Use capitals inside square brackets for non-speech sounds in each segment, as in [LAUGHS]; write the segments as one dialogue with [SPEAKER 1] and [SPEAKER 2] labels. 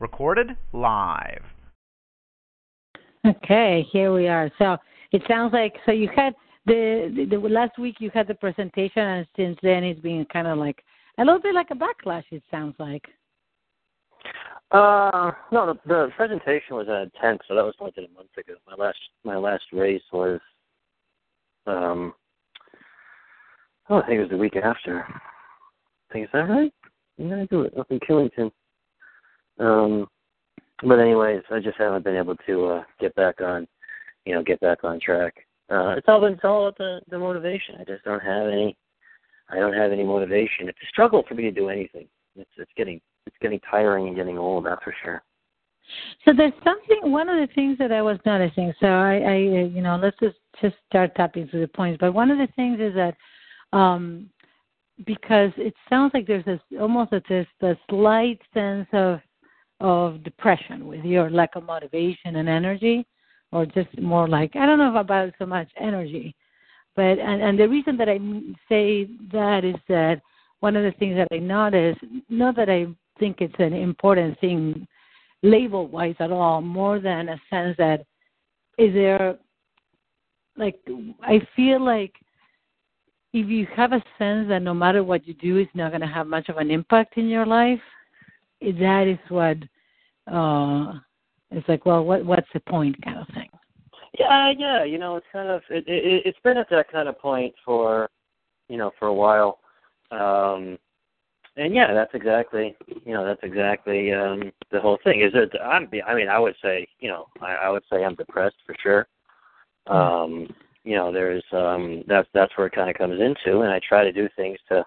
[SPEAKER 1] Recorded live.
[SPEAKER 2] Okay, here we are. So it sounds like so you had the, the, the last week you had the presentation, and since then it's been kind of like a little bit like a backlash. It sounds like.
[SPEAKER 3] Uh, no, the, the presentation was at ten, so that was only a month ago. My last my last race was, um, oh, I think it was the week after. I think is that right? Yeah, I do it up in Killington. Um, but anyways, I just haven't been able to uh, get back on, you know, get back on track. Uh, it's all been it's all about the the motivation. I just don't have any. I don't have any motivation. It's a struggle for me to do anything. It's it's getting it's getting tiring and getting old. That's for sure.
[SPEAKER 2] So there's something. One of the things that I was noticing. So I, I you know, let's just just start tapping through the points. But one of the things is that um, because it sounds like there's this almost a, this a slight sense of of depression with your lack of motivation and energy or just more like I don't know about so much energy, but and and the reason that I say that is that one of the things that I notice, not that I think it's an important thing label wise at all, more than a sense that is there like I feel like if you have a sense that no matter what you do, it's not going to have much of an impact in your life, that is what uh, it's like, well, what what's the point, kind of thing.
[SPEAKER 3] Yeah, yeah. You know, it's kind of it, it it's been at that kind of point for you know for a while, um, and yeah, that's exactly you know that's exactly um, the whole thing. Is it? I'm. I mean, I would say you know I, I would say I'm depressed for sure. Um, you know, there's um, that's that's where it kind of comes into, and I try to do things to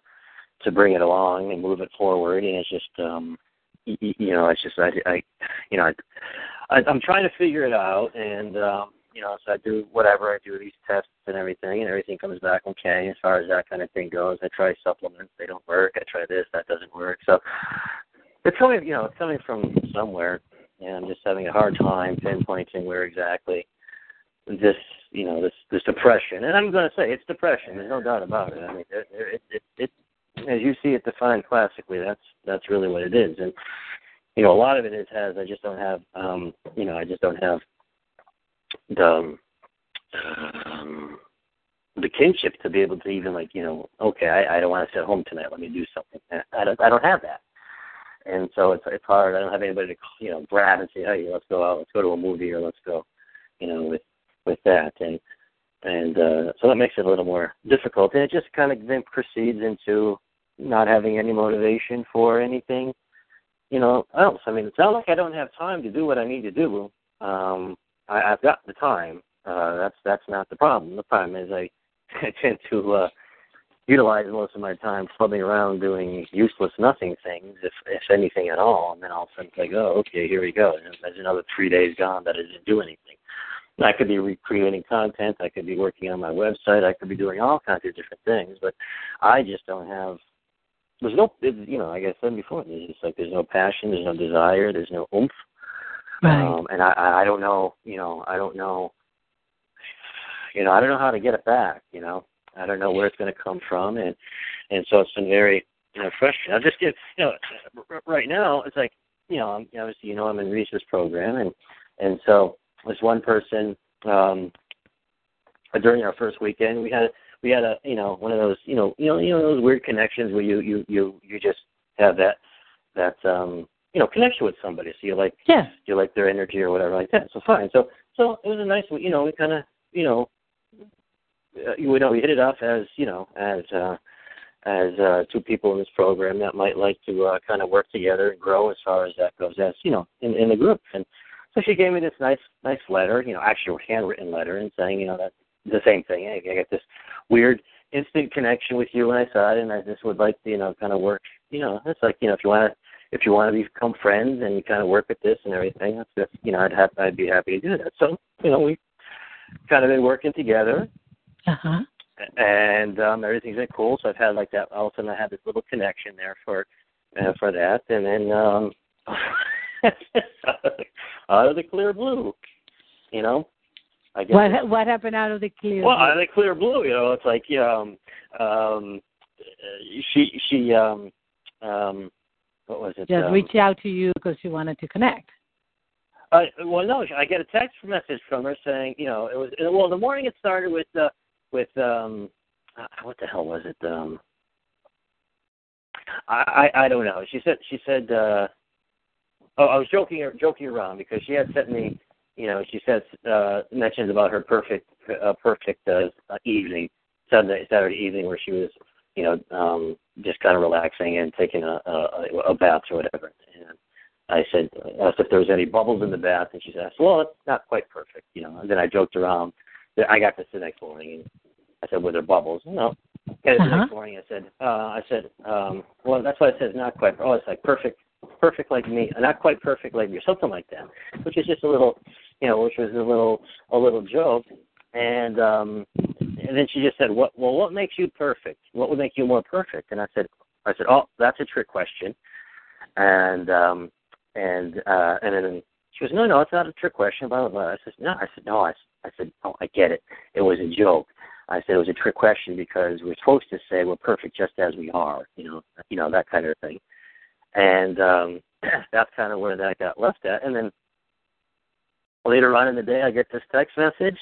[SPEAKER 3] to bring it along and move it forward, and it's just um, you know, it's just I, I you know, I, I'm trying to figure it out, and um, you know, so I do whatever I do these tests and everything, and everything comes back okay as far as that kind of thing goes. I try supplements, they don't work. I try this, that doesn't work. So it's coming, you know, it's coming from somewhere, and I'm just having a hard time pinpointing where exactly this, you know, this this depression. And I'm going to say it's depression. There's no doubt about it. I mean, it, it, it, it as you see it defined classically, that's that's really what it is. And you know, a lot of it is has I just don't have um, you know, I just don't have the um, the kinship to be able to even like, you know, okay, I, I don't want to sit home tonight, let me do something. I don't I don't have that. And so it's it's hard. I don't have anybody to you know grab and say, hey, let's go out, let's go to a movie or let's go, you know, with with that. And and uh, so that makes it a little more difficult. And it just kind of then proceeds into not having any motivation for anything, you know, else. I mean, it's not like I don't have time to do what I need to do. Um, I, I've got the time. Uh, that's that's not the problem. The problem is I, I [LAUGHS] tend to uh, utilize most of my time flubbing around doing useless nothing things, if if anything at all. And then all of a sudden it's like, oh, okay, here we go. And there's another three days gone that I didn't do anything. I could be recreating content. I could be working on my website. I could be doing all kinds of different things, but I just don't have there's no, you know, like I said before, there's just like there's no passion, there's no desire, there's no oomph,
[SPEAKER 2] right.
[SPEAKER 3] um, and I, I don't know, you know, I don't know, you know, I don't know how to get it back, you know, I don't know where it's going to come from, and and so it's been very, you know, frustrating. I just get, you know, right now it's like, you know, I'm, obviously, you know, I'm in Reese's program, and and so this one person um during our first weekend we had we had a you know one of those you know you know you know those weird connections where you you you you just have that that um you know connection with somebody so you like
[SPEAKER 2] yeah
[SPEAKER 3] you like their energy or whatever like that so fine so so it was a nice you know we kind of you know uh, you know we hit it off as you know as uh as uh two people in this program that might like to uh kind of work together and grow as far as that goes as you know in in the group and so she gave me this nice nice letter you know actually a handwritten letter and saying you know that the same thing. I, I got this weird instant connection with you when I saw it, and I just would like to, you know, kind of work. You know, it's like you know, if you want to, if you want to become friends and you kind of work with this and everything, that's just, you know, I'd have, I'd be happy to do that. So, you know, we kind of been working together,
[SPEAKER 2] Uh huh.
[SPEAKER 3] and um everything's been cool. So I've had like that. All of a sudden, I had this little connection there for uh, for that, and then um [LAUGHS] out of the clear blue, you know. I guess
[SPEAKER 2] What what happened out of the clear?
[SPEAKER 3] well, out of the clear blue, you know, it's like um um she she um um what was it?
[SPEAKER 2] just
[SPEAKER 3] um,
[SPEAKER 2] reached out to you because she wanted to connect.
[SPEAKER 3] Uh, well, no, I get a text message from her saying, you know, it was well. The morning it started with uh, with um, uh, what the hell was it? Um, I, I I don't know. She said she said. uh Oh, I was joking joking around because she had sent me, you know, she said uh mentions about her perfect uh, perfect uh, evening Saturday Saturday evening where she was, you know, um just kind of relaxing and taking a a, a bath or whatever. And I said, asked if there was any bubbles in the bath, and she said, well, it's not quite perfect, you know. And then I joked around. I got this the next morning, and I said, were there bubbles? No. And
[SPEAKER 2] Uh-huh.
[SPEAKER 3] next morning, I said, uh, I said, um, well, that's why it says not quite. Oh, it's like perfect, perfect like me, not quite perfect like me, or something like that, which is just a little, you know, which was a little, a little joke. And um, and then she just said, what? Well, what makes you perfect? What would make you more perfect? And I said, I said, oh, that's a trick question. And um, and uh, and then she goes, no, no, it's not a trick question. Blah blah blah. I said, no, I said, no, I, I said, oh, I get it. It was a joke. I said it was a trick question because we're supposed to say we're perfect just as we are, you know, you know that kind of thing. And um, [CLEARS THROAT] that's kind of where that got left at. And then later on in the day, I get this text message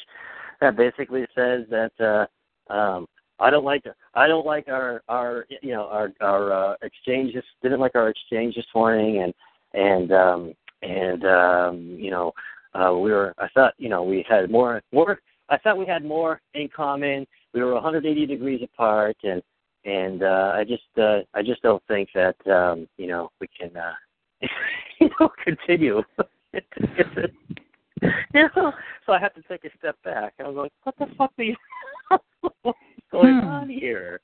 [SPEAKER 3] that basically says that uh, um, I don't like I don't like our our you know our our uh, exchanges didn't like our exchange this morning and and um, and um, you know uh, we were I thought you know we had more more I thought we had more in common. We were 180 degrees apart, and and uh, I just uh, I just don't think that um, you know we can uh, [LAUGHS] you know continue. [LAUGHS] you know, so I have to take a step back. I was like, what the fuck are you? [LAUGHS] What's going
[SPEAKER 2] Hmm.
[SPEAKER 3] on here?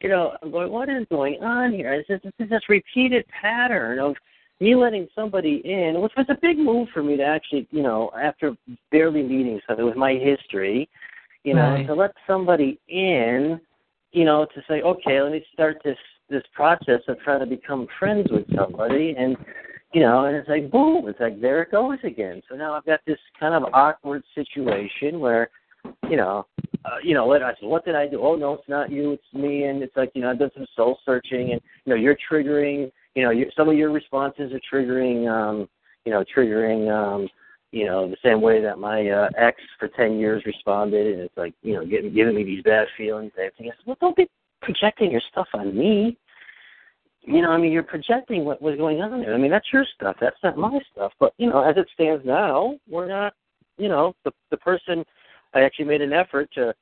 [SPEAKER 3] You know, I'm going, what is going on here? It's just, it's this repeated pattern of me letting somebody in, which was a big move for me to actually, you know, after barely meeting somebody with my history, you know,
[SPEAKER 2] Right.
[SPEAKER 3] to let somebody in, you know, to say, okay, let me start this this process of trying to become friends with somebody, and you know, and it's like boom, it's like there it goes again. So now I've got this kind of awkward situation where, you know, uh, you know, what I said, what did I do? Oh no, it's not you, it's me, and it's like you know, I've done some soul searching, and you know, you're triggering, you know, you, some of your responses are triggering, um, you know, triggering, um, you know, the same way that my uh, ex for ten years responded, and it's like, you know, giving giving me these bad feelings. and everything. I said, well, don't be projecting your stuff on me. You know, I mean, you're projecting what was going on there. I mean, that's your stuff. That's not my stuff. But you know, as it stands now, we're not. You know, the the person. I actually made an effort to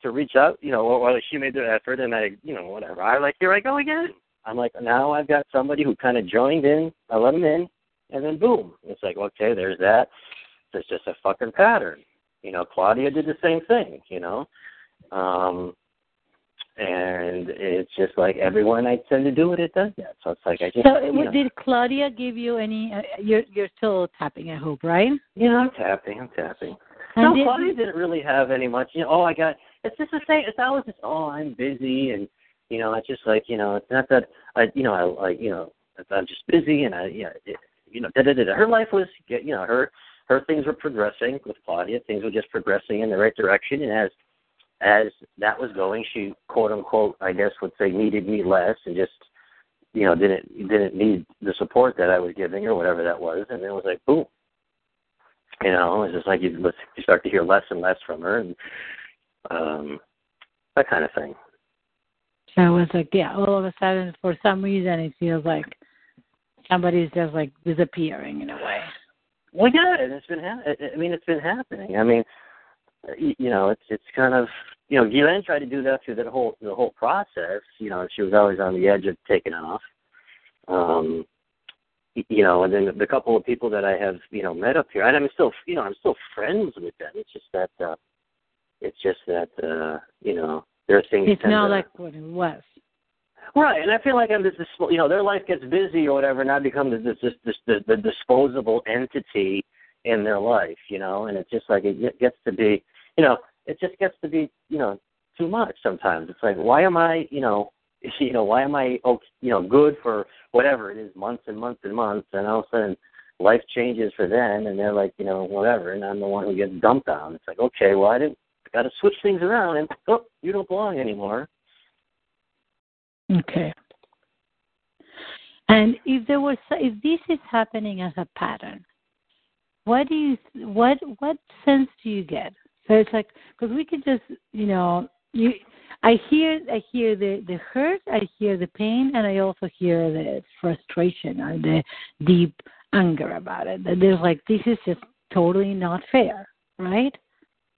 [SPEAKER 3] to reach out. You know, well, she made the effort, and I, you know, whatever. I like here I go again. I'm like, now I've got somebody who kind of joined in. I let him in, and then boom, it's like, okay, there's that. It's just a fucking pattern. You know, Claudia did the same thing. You know, um, and it's just like everyone I tend to do it, it does that. So it's like I just,
[SPEAKER 2] So,
[SPEAKER 3] you, know,
[SPEAKER 2] did Claudia give you any? Uh, you're you're still tapping, I hope, right?
[SPEAKER 3] you know, I'm tapping, I'm tapping.
[SPEAKER 2] And
[SPEAKER 3] no,
[SPEAKER 2] did-
[SPEAKER 3] Claudia didn't really have any much. You know, oh, I got. It's just the same. It's always just, oh, I'm busy, and you know, it's just like, you know, it's not that I, you know, I, I you know, I'm just busy, and I, yeah, it, you know, da da da. da. Her life was, you know, her her things were progressing with Claudia. Things were just progressing in the right direction, and as as that was going, she quote unquote, I guess, would say needed me less, and just you know didn't didn't need the support that I was giving or whatever that was, and it was like boom, you know, it's just like you you start to hear less and less from her, and um, that kind of thing.
[SPEAKER 2] So it was like, yeah, all of a sudden, for some reason, it feels like somebody's just like disappearing in a way.
[SPEAKER 3] Well, yeah, and it's been. Ha- I mean, it's been happening. I mean, you know, it's it's kind of you know, Guylaine tried to do that through the whole the whole process. You know, she was always on the edge of taking off. Um, you know, and then the couple of people that I have you know met up here, and I'm still you know I'm still friends with them. It's just that uh, it's just that uh, you know there are things.
[SPEAKER 2] It's not
[SPEAKER 3] to-
[SPEAKER 2] like what it was.
[SPEAKER 3] Right, and I feel like I'm just, you know, their life gets busy or whatever, and I become this, this, the, the disposable entity in their life, you know, and it's just like it gets to be, you know, it just gets to be, you know, too much sometimes. It's like, why am I, you know, [LAUGHS] you know, why am I, oh, you know, good for whatever it is, months and months and months, and all of a sudden life changes for them, and they're like, you know, whatever, and I'm the one who gets dumped on. It's like, okay, well, I didn't, got to switch things around, and oh, you don't belong anymore.
[SPEAKER 2] Okay. And if there was, if this is happening as a pattern, what do you, what, what sense do you get? So it's like, because we could just, you know, you, I hear, I hear the the hurt, I hear the pain, and I also hear the frustration and the deep anger about it. That there's like, this is just totally not fair, right?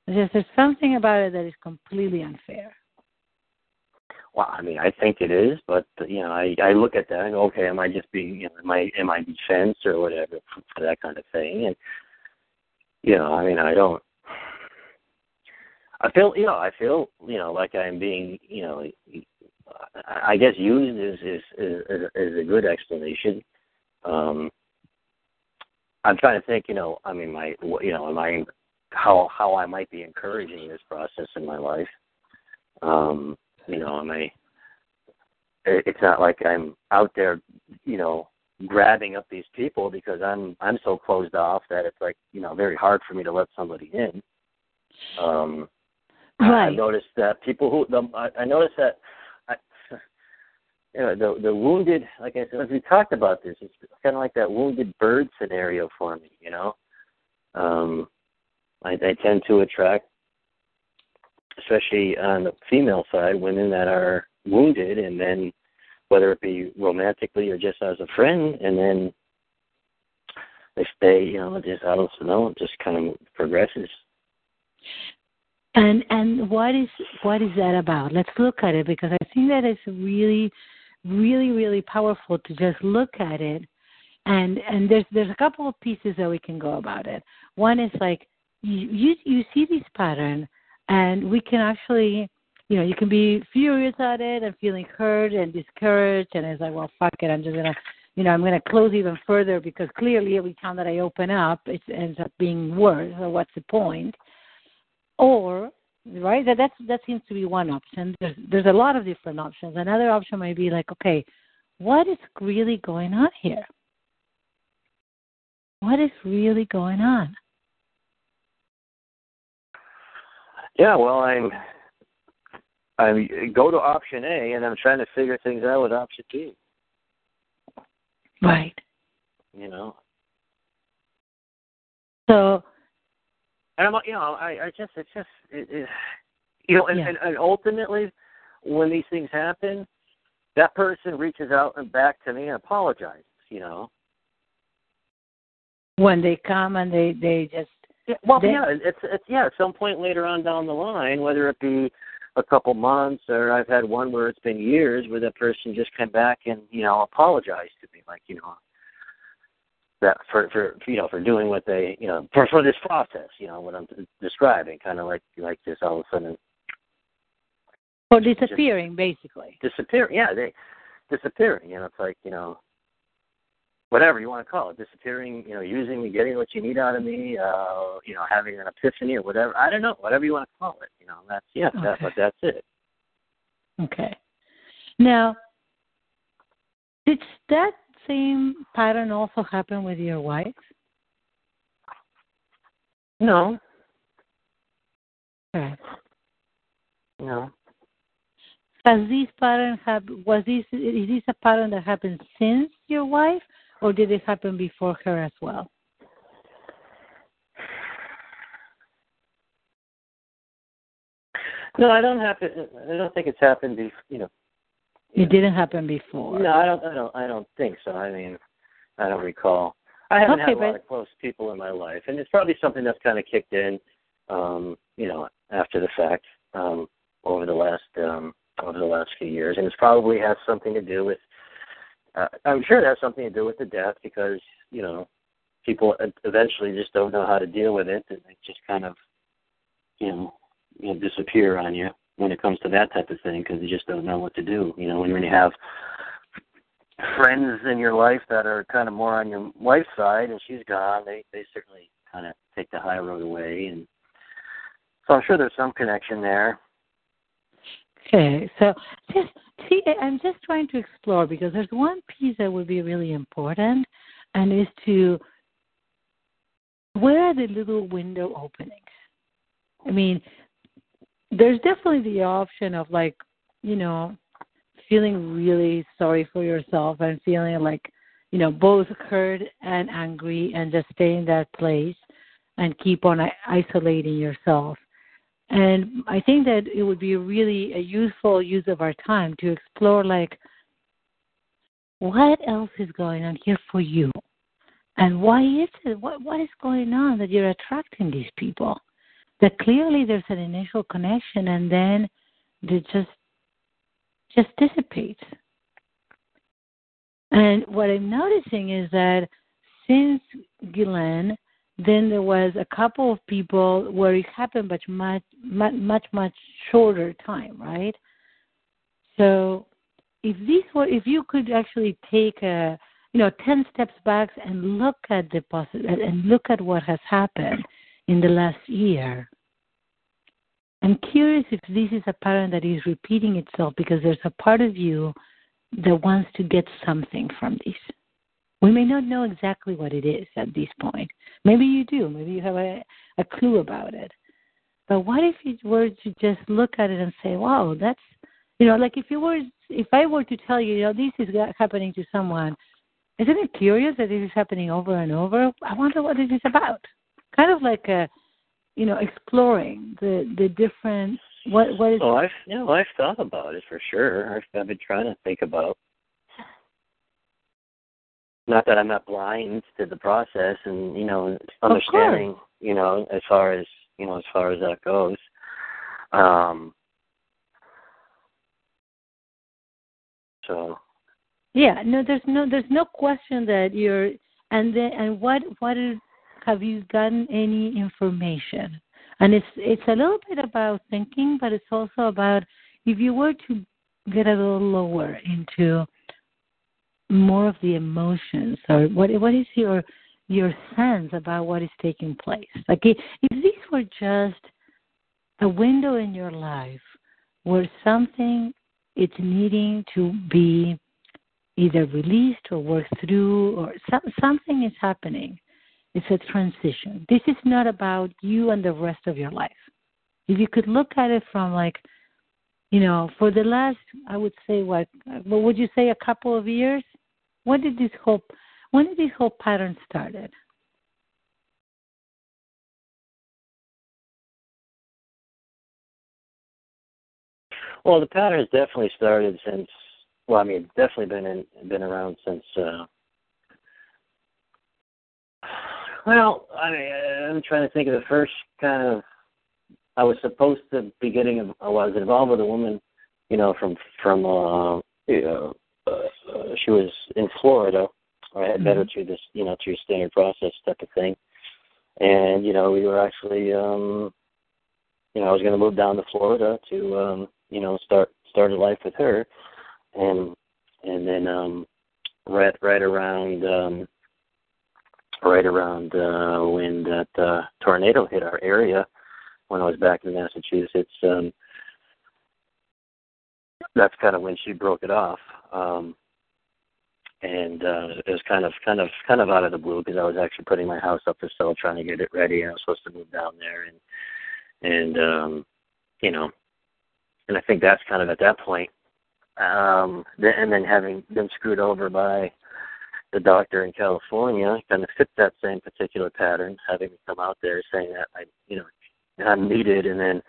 [SPEAKER 2] There's there's something about it that is completely unfair.
[SPEAKER 3] Well, I mean, I think it is, but you know, I I look at that and go, okay, am I just being, you know, am I am I defense or whatever for that kind of thing? And you know, I mean, I don't. I feel, you know, I feel, you know, like I'm being, you know, I guess used is is is, is a good explanation. Um, I'm trying to think, you know, I mean, my, you know, am I how how I might be encouraging this process in my life? Um, you know, am I? It's not like I'm out there, you know, grabbing up these people because I'm I'm so closed off that it's like you know very hard for me to let somebody in. Um, I
[SPEAKER 2] Right.
[SPEAKER 3] noticed that people who the, I, I noticed that I, [LAUGHS] you know, the the wounded, like I said, as we talked about this, it's kind of like that wounded bird scenario for me. You know, um, I, I tend to attract, especially on the female side, women that are wounded, and then whether it be romantically or just as a friend, and then they stay, you know, just I don't know, it just kind of progresses.
[SPEAKER 2] And and what is what is that about? Let's look at it because I think that it's really, really, really powerful to just look at it. And and there's there's a couple of pieces that we can go about it. One is like you you, you see this pattern, and we can actually, you know, you can be furious at it and feeling hurt and discouraged, and it's like, well, fuck it, I'm just gonna, you know, I'm gonna close even further because clearly every time that I open up, it ends up being worse. So what's the point? or right that that's that seems to be one option. There's there's a lot of different options. Another option might be like okay what is really going on here? What is really going on
[SPEAKER 3] Yeah, well, I'm I go to option A, and I'm trying to figure things out with option B.
[SPEAKER 2] right
[SPEAKER 3] You know,
[SPEAKER 2] so
[SPEAKER 3] and I'm, you know, I, I just, it's just, it, it, you know, and,
[SPEAKER 2] Yeah.
[SPEAKER 3] and, and ultimately, when these things happen, that person reaches out and back to me and apologizes. You know,
[SPEAKER 2] when they come and they they just
[SPEAKER 3] Yeah, well,
[SPEAKER 2] They-
[SPEAKER 3] yeah, it's it's yeah. At some point later on down the line, whether it be a couple months or I've had one where it's been years, where that person just came back and you know apologized to me, like you know that for for you know for doing what they you know for for this process, you know what I'm describing, kind of like like this all of a sudden
[SPEAKER 2] Or disappearing basically
[SPEAKER 3] Disappearing, Yeah, they disappearing. You know, it's like you know whatever you want to call it, disappearing, you know, using me, getting what you need out of me, uh, you know, having an epiphany or whatever. I don't know, whatever you want to call it. You know, that's yeah, that, but that's it.
[SPEAKER 2] okay now did that same pattern also happen with your wife
[SPEAKER 3] No,
[SPEAKER 2] okay
[SPEAKER 3] no.
[SPEAKER 2] Has this pattern have was this is this a pattern that happened since your wife, or did it happen before her as well?
[SPEAKER 3] No, I don't happen. I don't think it's happened. Be, you know,
[SPEAKER 2] It didn't happen before.
[SPEAKER 3] no, I don't. I don't. I don't think so. I mean, I don't recall. I haven't
[SPEAKER 2] Okay,
[SPEAKER 3] had a lot of close people in my life, and it's probably something that's kind of kicked in, um, you know, after the fact, um, over the last um, over the last few years, and it's probably has something to do with. Uh, I'm sure it has something to do with the death because you know, people eventually just don't know how to deal with it, and they just kind of, you know, you know disappear on you when it comes to that type of thing because you just don't know what to do. You know, when you have friends in your life that are kind of more on your wife's side and she's gone, they they certainly kind of take the high road away, and so I'm sure there's some connection there.
[SPEAKER 2] Okay, so just see, I'm just trying to explore because there's one piece that would be really important, and is to where are the little window openings? I mean, there's definitely the option of like, you know, feeling really sorry for yourself and feeling like, you know, both hurt and angry and just stay in that place and keep on isolating yourself. And I think that it would be really a useful use of our time to explore like what else is going on here for you? And why is it what what is going on that you're attracting these people? That clearly there's an initial connection and then it just just dissipates. And what I'm noticing is that since Ghislaine then there was a couple of people where it happened much much much much much shorter time, right? So if these were if you could actually take a you know ten steps back and look at the possi- and look at what has happened in the last year. I'm curious if this is a pattern that is repeating itself because there's a part of you that wants to get something from this. We may not know exactly what it is at this point. Maybe you do. Maybe you have a, a clue about it. But what if you were to just look at it and say, "Wow, that's," you know, like if you were, if I were to tell you, you know, this is happening to someone, isn't it curious that this is happening over and over? I wonder what it is about. Kind of like a, you know, exploring the the different what what is.
[SPEAKER 3] Oh, I've you know I've thought about it for sure. I've, I've been trying to think about not that I'm not blind to the process and you know understanding you know as far as you know as far as that goes. Um so.
[SPEAKER 2] Yeah no there's no there's no question that you're and then and what what is, have you gotten any information? And it's it's a little bit about thinking but it's also about if you were to get a little lower into more of the emotions. Or what what is your your sense about what is taking place? Like if, these were just a window in your life where something is needing to be either released or worked through or some, something is happening. It's a transition. This is not about you and the rest of your life. If you could look at it from like you know for the last i would say what what would you say a couple of years when did this whole when did this whole pattern started?
[SPEAKER 3] Well, the pattern has definitely started since. Well, I mean, it's definitely been in, been around since. uh Well, I mean, I'm trying to think of the first kind of. I was supposed to be getting. I was involved with a woman, you know, from from uh, you know, uh, she was in Florida. I had met her mm-hmm. through this, you know, through standard process type of thing. And you know, we were actually, um, you know, I was going to move down to Florida to, um, you know, start start a life with her, and and then um, right right around um, right around uh, when that uh, tornado hit our area when I was back in Massachusetts. Um, that's kind of when she broke it off. Um, and uh, it was kind of kind of kind of out of the blue because I was actually putting my house up for sale, trying to get it ready, and I was supposed to move down there, and and um, you know, and I think that's kind of at that point, um, and then having been screwed over by the doctor in California, kind of fit that same particular pattern, having me come out there saying that I, you know, I'm needed, and then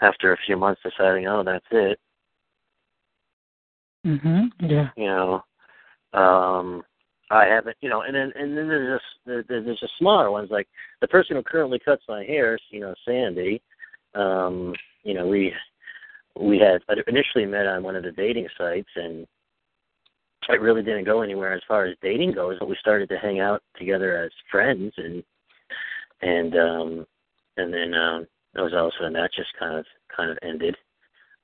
[SPEAKER 3] after a few months deciding, oh, that's it.
[SPEAKER 2] Mhm. Yeah.
[SPEAKER 3] You know, um, I haven't, you know, and then and then there's just there's just smaller ones like the person who currently cuts my hair, you know, Sandy. Um, you know, we we had initially met on one of the dating sites, and it really didn't go anywhere as far as dating goes. But we started to hang out together as friends, and and um, and then um, it was also of a sudden that just kind of kind of ended.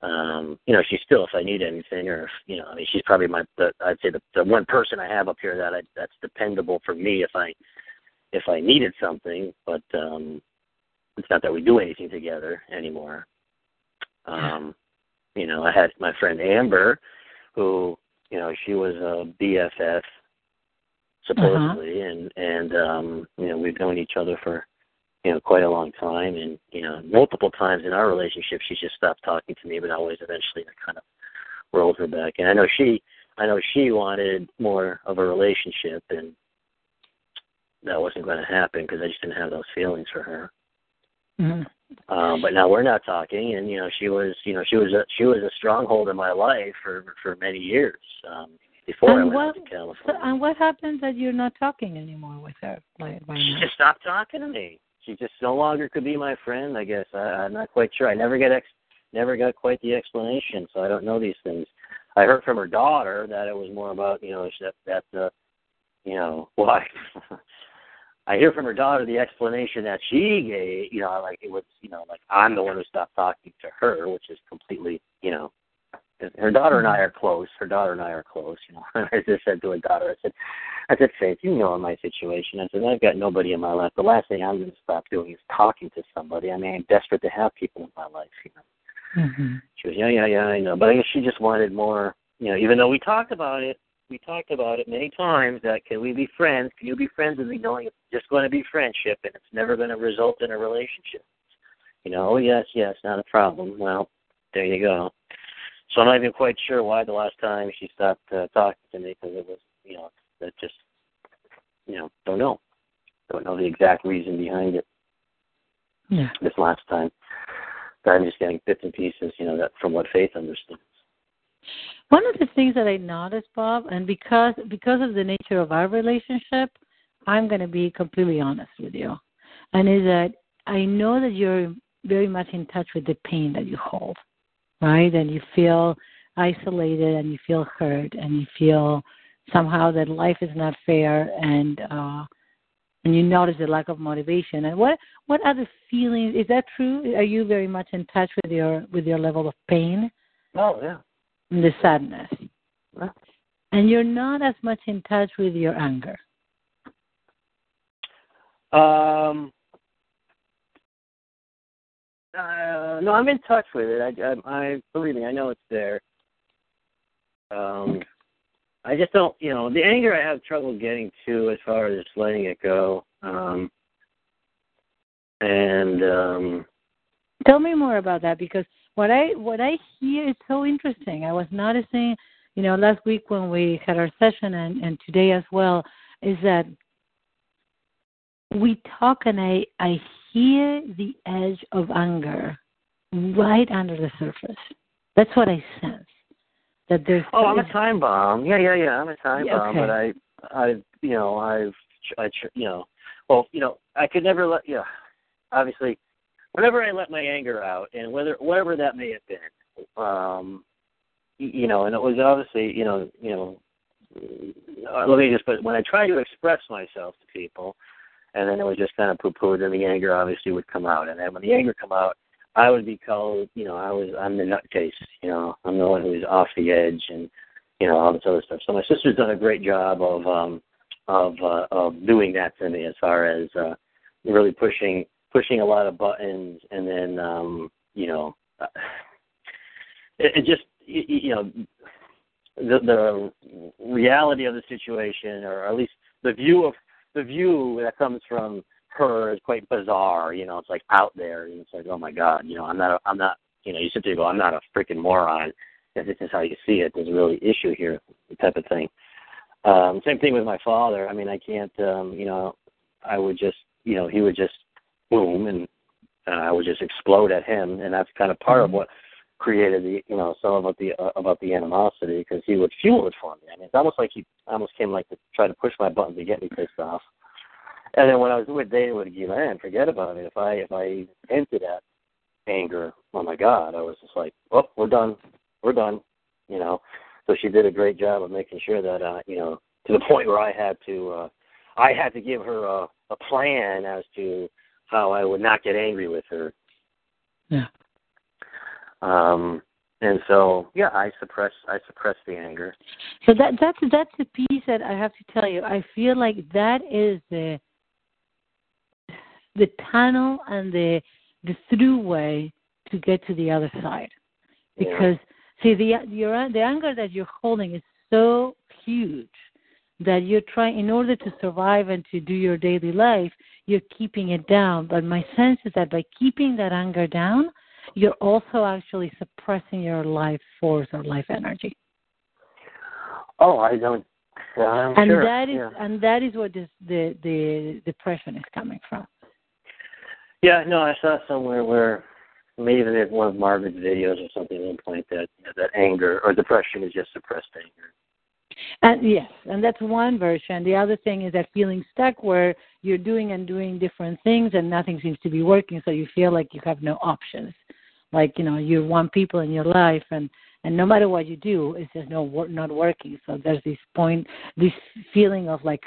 [SPEAKER 3] Um, you know, she's still if I need anything, or if, you know, I mean, she's probably my the I'd say the the one person I have up here that I that's dependable for me if I if I needed something, but um, it's not that we do anything together anymore. Um, you know, I had my friend Amber, who you know she was a BFF supposedly, uh-huh. and and um, you know we've known each other for you know quite a long time, and you know multiple times in our relationship she's just stopped talking to me, but always eventually I kind of rolled her back, and I know she I know she wanted more of a relationship, and that wasn't going to happen because I just didn't have those feelings for her.
[SPEAKER 2] Mm-hmm.
[SPEAKER 3] Um, but now we're not talking, and you know she was, you know she was a she was a stronghold in my life for for many years um, before
[SPEAKER 2] and
[SPEAKER 3] I went
[SPEAKER 2] what,
[SPEAKER 3] to California.
[SPEAKER 2] And what happened that you're not talking anymore with her? Like,
[SPEAKER 3] she just stopped talking to me. She just no longer could be my friend. I guess I, I'm not quite sure. I never get ex never got quite the explanation, so I don't know these things. I heard from her daughter that it was more about you know that that uh, you know [LAUGHS] why. I hear from her daughter the explanation that she gave, you know, like it was, you know, like I'm the one who stopped talking to her, which is completely, you know, her daughter and I are close. Her daughter and I are close. You know, [LAUGHS] and I just said to her daughter, I said, I said, Faith, you know my situation. I said, I've got nobody in my life. The last thing I'm going to stop doing is talking to somebody. I mean, I'm desperate to have people in my life. You know.
[SPEAKER 2] Mm-hmm.
[SPEAKER 3] She was, yeah, yeah, yeah, I know. But I guess she just wanted more. You know, even though we talked about it, we talked about it many times that can we be friends? Can you be friends with me knowing it's just going to be friendship and it's never going to result in a relationship? You know, oh yes, yes, not a problem. Well, there you go. So I'm not even quite sure why the last time she stopped uh, talking to me because it was, you know, that just, you know, don't know, don't know the exact reason behind it.
[SPEAKER 2] Yeah.
[SPEAKER 3] This last time, but I'm just getting bits and pieces, you know, that from what Faith understands.
[SPEAKER 2] One of the things that I noticed, Bob, and because because of the nature of our relationship, I'm going to be completely honest with you, and is that I know that you're very much in touch with the pain that you hold, right? And you feel isolated, and you feel hurt, and you feel somehow that life is not fair, and uh, and you notice the lack of motivation. And what what other feelings is that true? Are you very much in touch with your with your level of pain?
[SPEAKER 3] Oh yeah and
[SPEAKER 2] the sadness. And you're not as much in touch with your anger.
[SPEAKER 3] Um, uh, no, I'm in touch with it. I, I, I believe me, I know it's there. Um, I just don't, you know, the anger I have trouble getting to as far as just letting it go. Um, and um,
[SPEAKER 2] tell me more about that because what I what I hear is so interesting. I was noticing, you know, last week when we had our session and, and today as well, is that we talk and I I hear the edge of anger right under the surface. That's what I sense. That there's
[SPEAKER 3] Oh, I'm a time bomb. Yeah, yeah, yeah. I'm a time
[SPEAKER 2] yeah,
[SPEAKER 3] bomb,
[SPEAKER 2] okay.
[SPEAKER 3] but I I you know, I've I you know, well, you know, I could never let you know, obviously whenever I let my anger out, and whether whatever that may have been, um, you know, and it was obviously, you know, you know, uh, let me just put when I try to express myself to people, and then it was just kind of poo-pooed, and the anger obviously would come out, and then when the anger come out, I would be called, you know, I was I'm the nutcase, you know, I'm the one who's off the edge, and you know all this other stuff. So my sister's done a great job of um of uh, of doing that to me as far as uh really pushing pushing a lot of buttons, and then um, you know, uh, it, it just you, you know the the reality of the situation, or at least the view of the view that comes from her is quite bizarre. You know, it's like out there, and it's like, oh my god, you know, I'm not, a, I'm not, you know, you sit there and go, I'm not a freaking moron. If this is how you see it, there's a really issue here, type of thing. Um, same thing with my father. I mean, I can't, um, you know, I would just, you know, he would just boom, and uh, I would just explode at him, and that's kind of part of what created the you know some about the uh, about the animosity because he would fuel it for me. I mean, it's almost like he almost came like to try to push my buttons to get me pissed off. And then when I was with Dana with Guylaine, forget about it. If I if I hinted at anger, oh my God, I was just like, oh, we're done, we're done, you know. So she did a great job of making sure that uh, you know to the point where I had to uh, I had to give her a, a plan as to how I would not get angry with her.
[SPEAKER 2] Yeah.
[SPEAKER 3] Um, and so yeah, I suppress I suppress the anger.
[SPEAKER 2] So that that's that's the piece that I have to tell you. I feel like that is the the tunnel and the the through way to get to the other side. Because yeah. see the your the anger that you're holding is so huge that you're trying in order to survive and to do your daily life, you're keeping it down. But my sense is that by keeping that anger down, you're also actually suppressing your life force or life energy.
[SPEAKER 3] Oh, I don't. I'm
[SPEAKER 2] and
[SPEAKER 3] sure.
[SPEAKER 2] that is
[SPEAKER 3] yeah.
[SPEAKER 2] and that is what this, the the depression is coming from.
[SPEAKER 3] Yeah, no, I saw somewhere where maybe in one of Margaret's videos or something at one point that that anger or depression is just suppressed anger.
[SPEAKER 2] And yes, and that's one version. The other thing is that feeling stuck where you're doing and doing different things and nothing seems to be working, so you feel like you have no options. Like you know, you want people in your life, and and no matter what you do, it's just no not working. So there's this point, this feeling of like,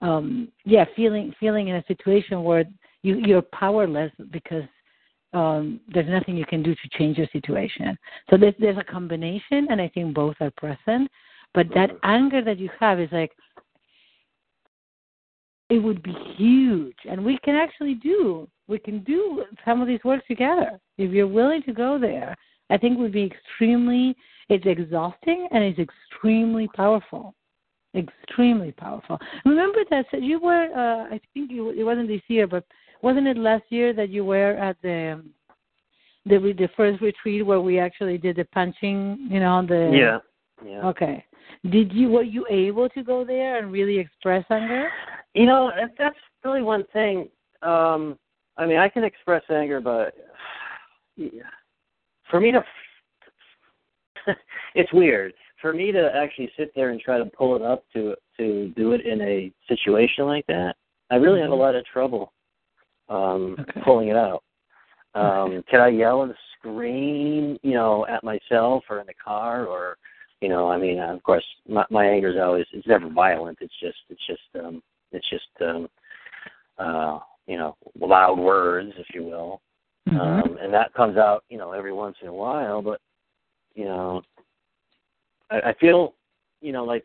[SPEAKER 2] um yeah, feeling feeling in a situation where you you're powerless because um, there's nothing you can do to change your situation. So there's there's a combination, and I think both are present. But that anger that you have is like it would be huge, and we can actually do we can do some of these work together if you're willing to go there. I think would be extremely it's exhausting and it's extremely powerful extremely powerful. Remember that you were, uh, I think you, it wasn't this year, but wasn't it last year that you were at the the the first retreat where we actually did the punching? You know the
[SPEAKER 3] yeah. Yeah.
[SPEAKER 2] Okay. Did you were you able to go there and really express anger?
[SPEAKER 3] You know, that's really one thing. Um I mean, I can express anger, but [SIGHS] for me to [LAUGHS] it's weird. For me to actually sit there and try to pull it up to to do it in a situation like that, I really have a mm-hmm. lot of trouble um, okay. pulling it out. [LAUGHS] Um. Can I yell and scream, you know, at myself or in the car, or, you know, I mean, of course, my, my anger is always it's never violent. It's just it's just um, it's just um, uh, you know loud words, if you will, mm-hmm. um, and that comes out, you know, every once in a while. But you know, I, I feel, you know, like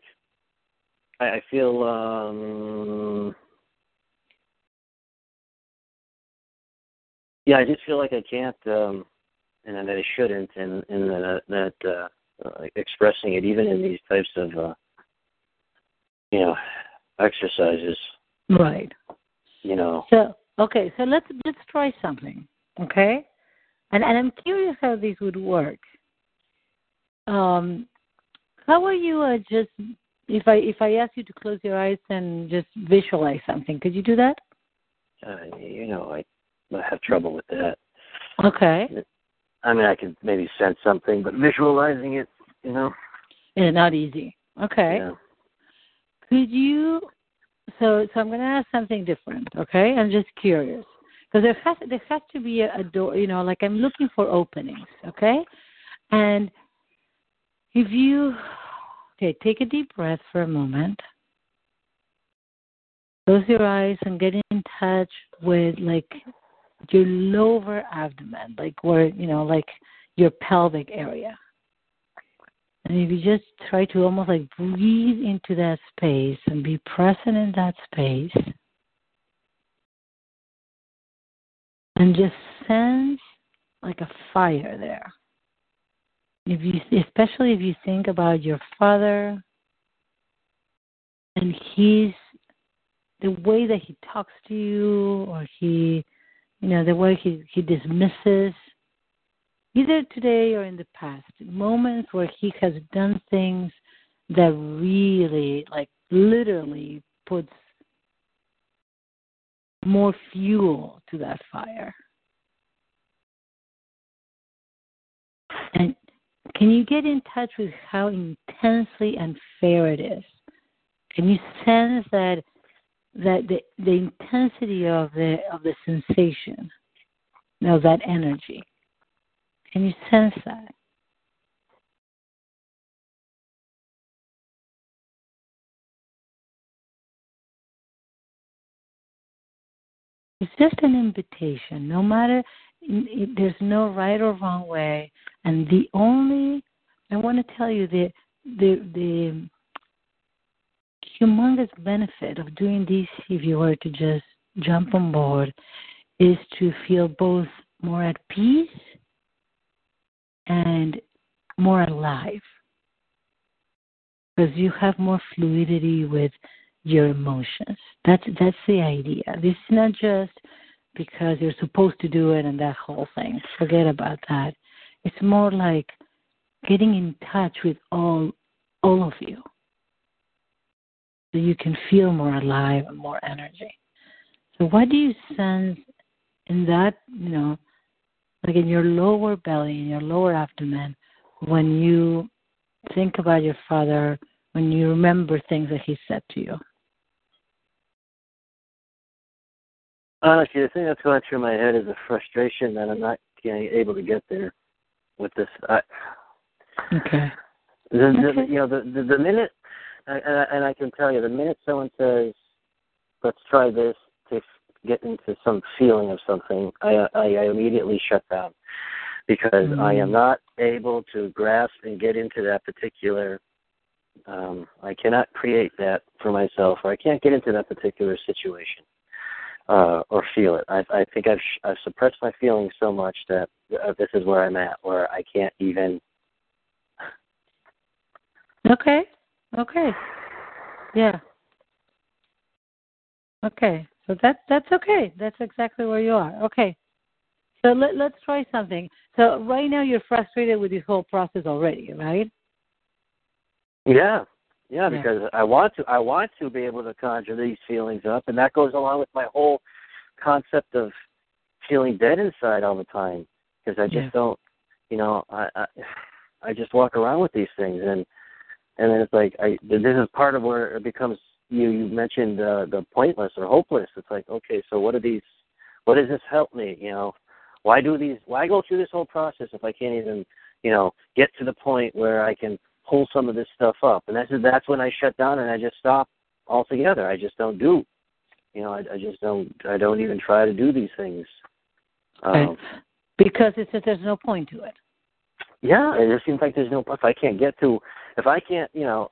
[SPEAKER 3] I, I feel. um yeah, I just feel like I can't, um, and that I shouldn't, and and that, that uh, uh, expressing it even in these types of, uh, you know, exercises.
[SPEAKER 2] Right.
[SPEAKER 3] You know.
[SPEAKER 2] So okay, so let's let's try something, okay? And and I'm curious how this would work. Um, how are you uh, just if I if I ask you to close your eyes and just visualize something, could you do that?
[SPEAKER 3] Uh, you know, I I have trouble with that.
[SPEAKER 2] Okay.
[SPEAKER 3] I mean, I can maybe sense something, but visualizing it, you know,
[SPEAKER 2] is not easy. Okay.
[SPEAKER 3] Yeah.
[SPEAKER 2] Could you? So, so I'm going to ask something different. Okay, I'm just curious because there has there has to be a, a door. You know, like I'm looking for openings. Okay, and if you okay, take a deep breath for a moment. Close your eyes and get in touch with like your lower abdomen, like where, you know, like your pelvic area. And if you just try to almost like breathe into that space and be present in that space, and just sense like a fire there. If you, especially if you think about your father and he's the way that he talks to you or he you know, the way he, he dismisses, either today or in the past, moments where he has done things that really, like, literally puts more fuel to that fire. And can you get in touch with how intensely unfair it is? Can you sense that that the the intensity of the of the sensation of that energy. Can you sense that? It's just an invitation. No matter there's no right or wrong way, and the only I want to tell you the the the humongous benefit of doing this if you were to just jump on board is to feel both more at peace and more alive because you have more fluidity with your emotions. That's that's the idea. This is not just because you're supposed to do it and that whole thing. Forget about that. It's more like getting in touch with all all of you. So you can feel more alive and more energy. So what do you sense in that, you know, like in your lower belly, in your lower abdomen, when you think about your father, when you remember things that he said to you?
[SPEAKER 3] Honestly, the thing that's going through my head is a frustration that I'm not getting able to get there with this. I,
[SPEAKER 2] okay.
[SPEAKER 3] The, the,
[SPEAKER 2] Okay.
[SPEAKER 3] you know, the, the the minute, and I, and I can tell you, the minute someone says, "Let's try this," to get into some feeling of something, I I, I immediately shut down because I am
[SPEAKER 2] Mm.
[SPEAKER 3] not able to grasp and get into that particular. Um, I cannot create that for myself, or I can't get into that particular situation uh, or feel it. I, I think I've, sh- I've suppressed my feelings so much that uh, this is where I'm at, where I can't even.
[SPEAKER 2] Okay. Okay. Yeah. Okay. So that that's okay. That's exactly where you are. Okay. So let let's try something. So right now you're frustrated with this whole process already, right?
[SPEAKER 3] Yeah, yeah,
[SPEAKER 2] Yeah.
[SPEAKER 3] because I want to. I want to be able to conjure these feelings up, and that goes along with my whole concept of feeling dead inside all the time. Because I just
[SPEAKER 2] Yeah.
[SPEAKER 3] don't, you know, I, I I just walk around with these things, and and then it's like I this is part of where it becomes. You you mentioned uh, the pointless or hopeless. It's like okay, so what are these? What does this help me? You know, why do these? Why go through this whole process if I can't even, you know, get to the point where I can pull some of this stuff up? And that's that's when I shut down and I just stop altogether. I just don't do. You know, I, I just don't. I don't even try to do these things. Um,
[SPEAKER 2] Because it's just there's no point to it.
[SPEAKER 3] yeah, it just seems like there's no. If I can't get to, if I can't, you know,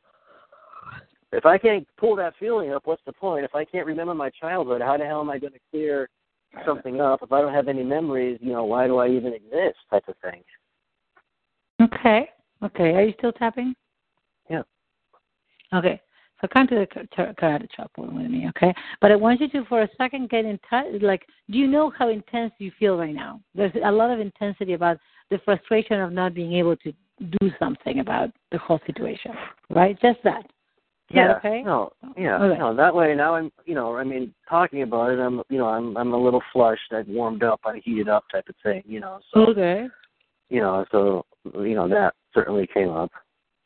[SPEAKER 3] if I can't pull that feeling up, what's the point? If I can't remember my childhood, how the hell am I going to clear something up? If I don't have any memories, you know, why do I even exist? Type of thing.
[SPEAKER 2] Okay. Okay. Are you still tapping?
[SPEAKER 3] Yeah.
[SPEAKER 2] Okay. So come to the karate chop with me, okay? But I want you to, for a second, get in touch. Like, do you know how intense you feel right now? There's a lot of intensity about the frustration of not being able to do something about the whole situation, right? Just that.
[SPEAKER 3] Yeah.
[SPEAKER 2] that okay?
[SPEAKER 3] No. Yeah.
[SPEAKER 2] Okay.
[SPEAKER 3] No. That way, now I'm, you know, I mean, talking about it, I'm, you know, I'm, I'm a little flushed. I've warmed up. I heated up, type of thing. You know. So,
[SPEAKER 2] Okay.
[SPEAKER 3] you know, so you know that certainly came up.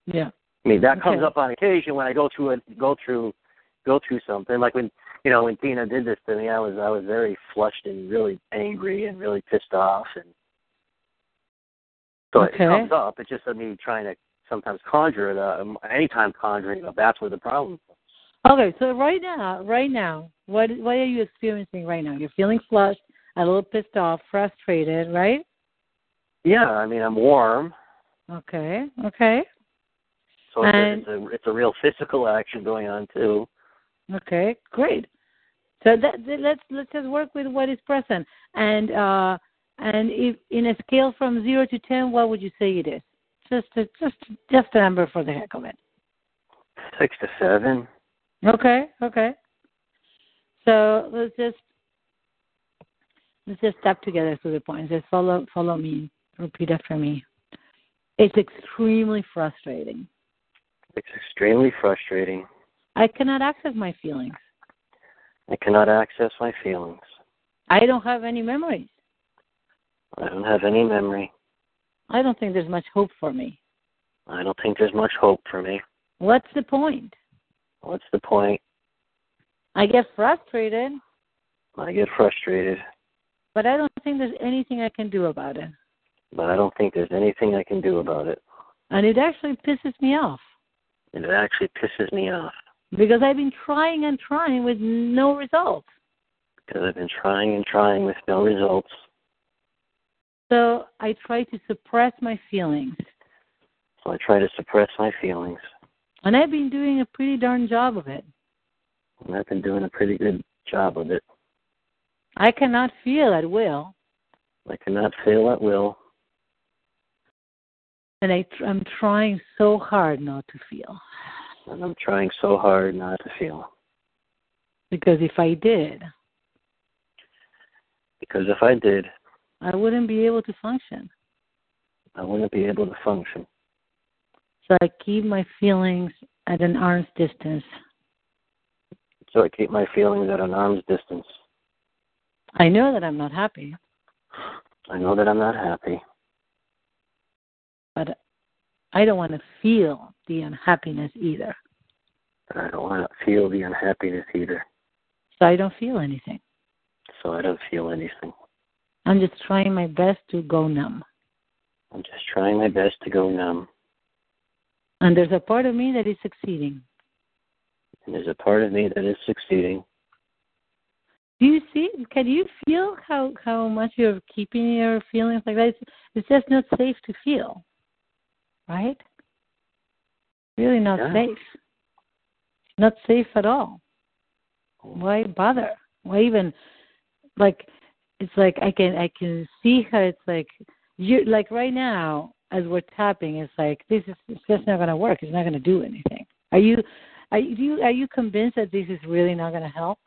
[SPEAKER 2] Yeah.
[SPEAKER 3] I mean, that comes up on occasion when I go through it, go through, go through something. Like when you know when Tina did this to me, I was I was very flushed and really angry and really pissed off, and so
[SPEAKER 2] Okay.
[SPEAKER 3] it comes up. It's just me trying to sometimes conjure it. Uh, anytime conjuring, it, that's where the problem. Comes.
[SPEAKER 2] Okay, so right now, right now, what what are you experiencing right now? You're feeling flushed, a little pissed off, frustrated, right?
[SPEAKER 3] Yeah, I mean, I'm warm,
[SPEAKER 2] Okay, okay,
[SPEAKER 3] so it's,
[SPEAKER 2] And-
[SPEAKER 3] a, it's a it's a real physical action going on too.
[SPEAKER 2] okay, great. So that, that- let's let's just work with what is present, and uh, and if in a scale from zero to ten, what would you say it is? Just a, just just a number for the heck of it.
[SPEAKER 3] Six to seven.
[SPEAKER 2] Okay, okay. So let's just let's just step together through the points. Just follow follow me. Repeat after me. It's extremely frustrating.
[SPEAKER 3] It's extremely frustrating.
[SPEAKER 2] I cannot access my feelings.
[SPEAKER 3] I cannot access my feelings.
[SPEAKER 2] I don't have any memories.
[SPEAKER 3] I don't have any memory.
[SPEAKER 2] I don't think there's much hope for me.
[SPEAKER 3] I don't think there's much hope for me.
[SPEAKER 2] What's the point?
[SPEAKER 3] What's the point?
[SPEAKER 2] I get frustrated,
[SPEAKER 3] I get frustrated,
[SPEAKER 2] but I don't think there's anything I can do about it.
[SPEAKER 3] but I don't think there's anything I can do about it.
[SPEAKER 2] And it actually pisses me off
[SPEAKER 3] And it actually pisses me off
[SPEAKER 2] because I've been trying and trying with no results.
[SPEAKER 3] because I've been trying and trying with no results.
[SPEAKER 2] So I try to suppress my feelings.
[SPEAKER 3] So I try to suppress my feelings.
[SPEAKER 2] And I've been doing a pretty darn job of it.
[SPEAKER 3] And I've been doing a pretty good job of it.
[SPEAKER 2] I cannot feel at will.
[SPEAKER 3] I cannot feel at will.
[SPEAKER 2] And I, I'm trying so hard not to feel.
[SPEAKER 3] And I'm trying so hard not to feel.
[SPEAKER 2] Because if I did,
[SPEAKER 3] Because if I did,
[SPEAKER 2] I wouldn't be able to function.
[SPEAKER 3] I wouldn't be able to function.
[SPEAKER 2] So I keep my feelings at an arm's distance.
[SPEAKER 3] So I keep my feelings at an arm's distance.
[SPEAKER 2] I know that I'm not happy,
[SPEAKER 3] I know that I'm not happy,
[SPEAKER 2] but I don't want to feel the unhappiness either.
[SPEAKER 3] but I don't want to feel the unhappiness either.
[SPEAKER 2] So I don't feel anything.
[SPEAKER 3] So I don't feel anything.
[SPEAKER 2] I'm just trying my best to go numb.
[SPEAKER 3] I'm just trying my best to go numb.
[SPEAKER 2] And there's a part of me that is succeeding.
[SPEAKER 3] And there's a part of me that is succeeding.
[SPEAKER 2] Do you see? Can you feel how how much you're keeping your feelings like that? It's, it's just not safe to feel, right? Really not
[SPEAKER 3] Yeah.
[SPEAKER 2] safe. Not safe at all. Why bother? Why even like? It's like I can I can see how it's like you like right now as we're tapping. It's like this is it's just not going to work. It's not going to do anything. Are you? Are you are you convinced that this is really not going to help?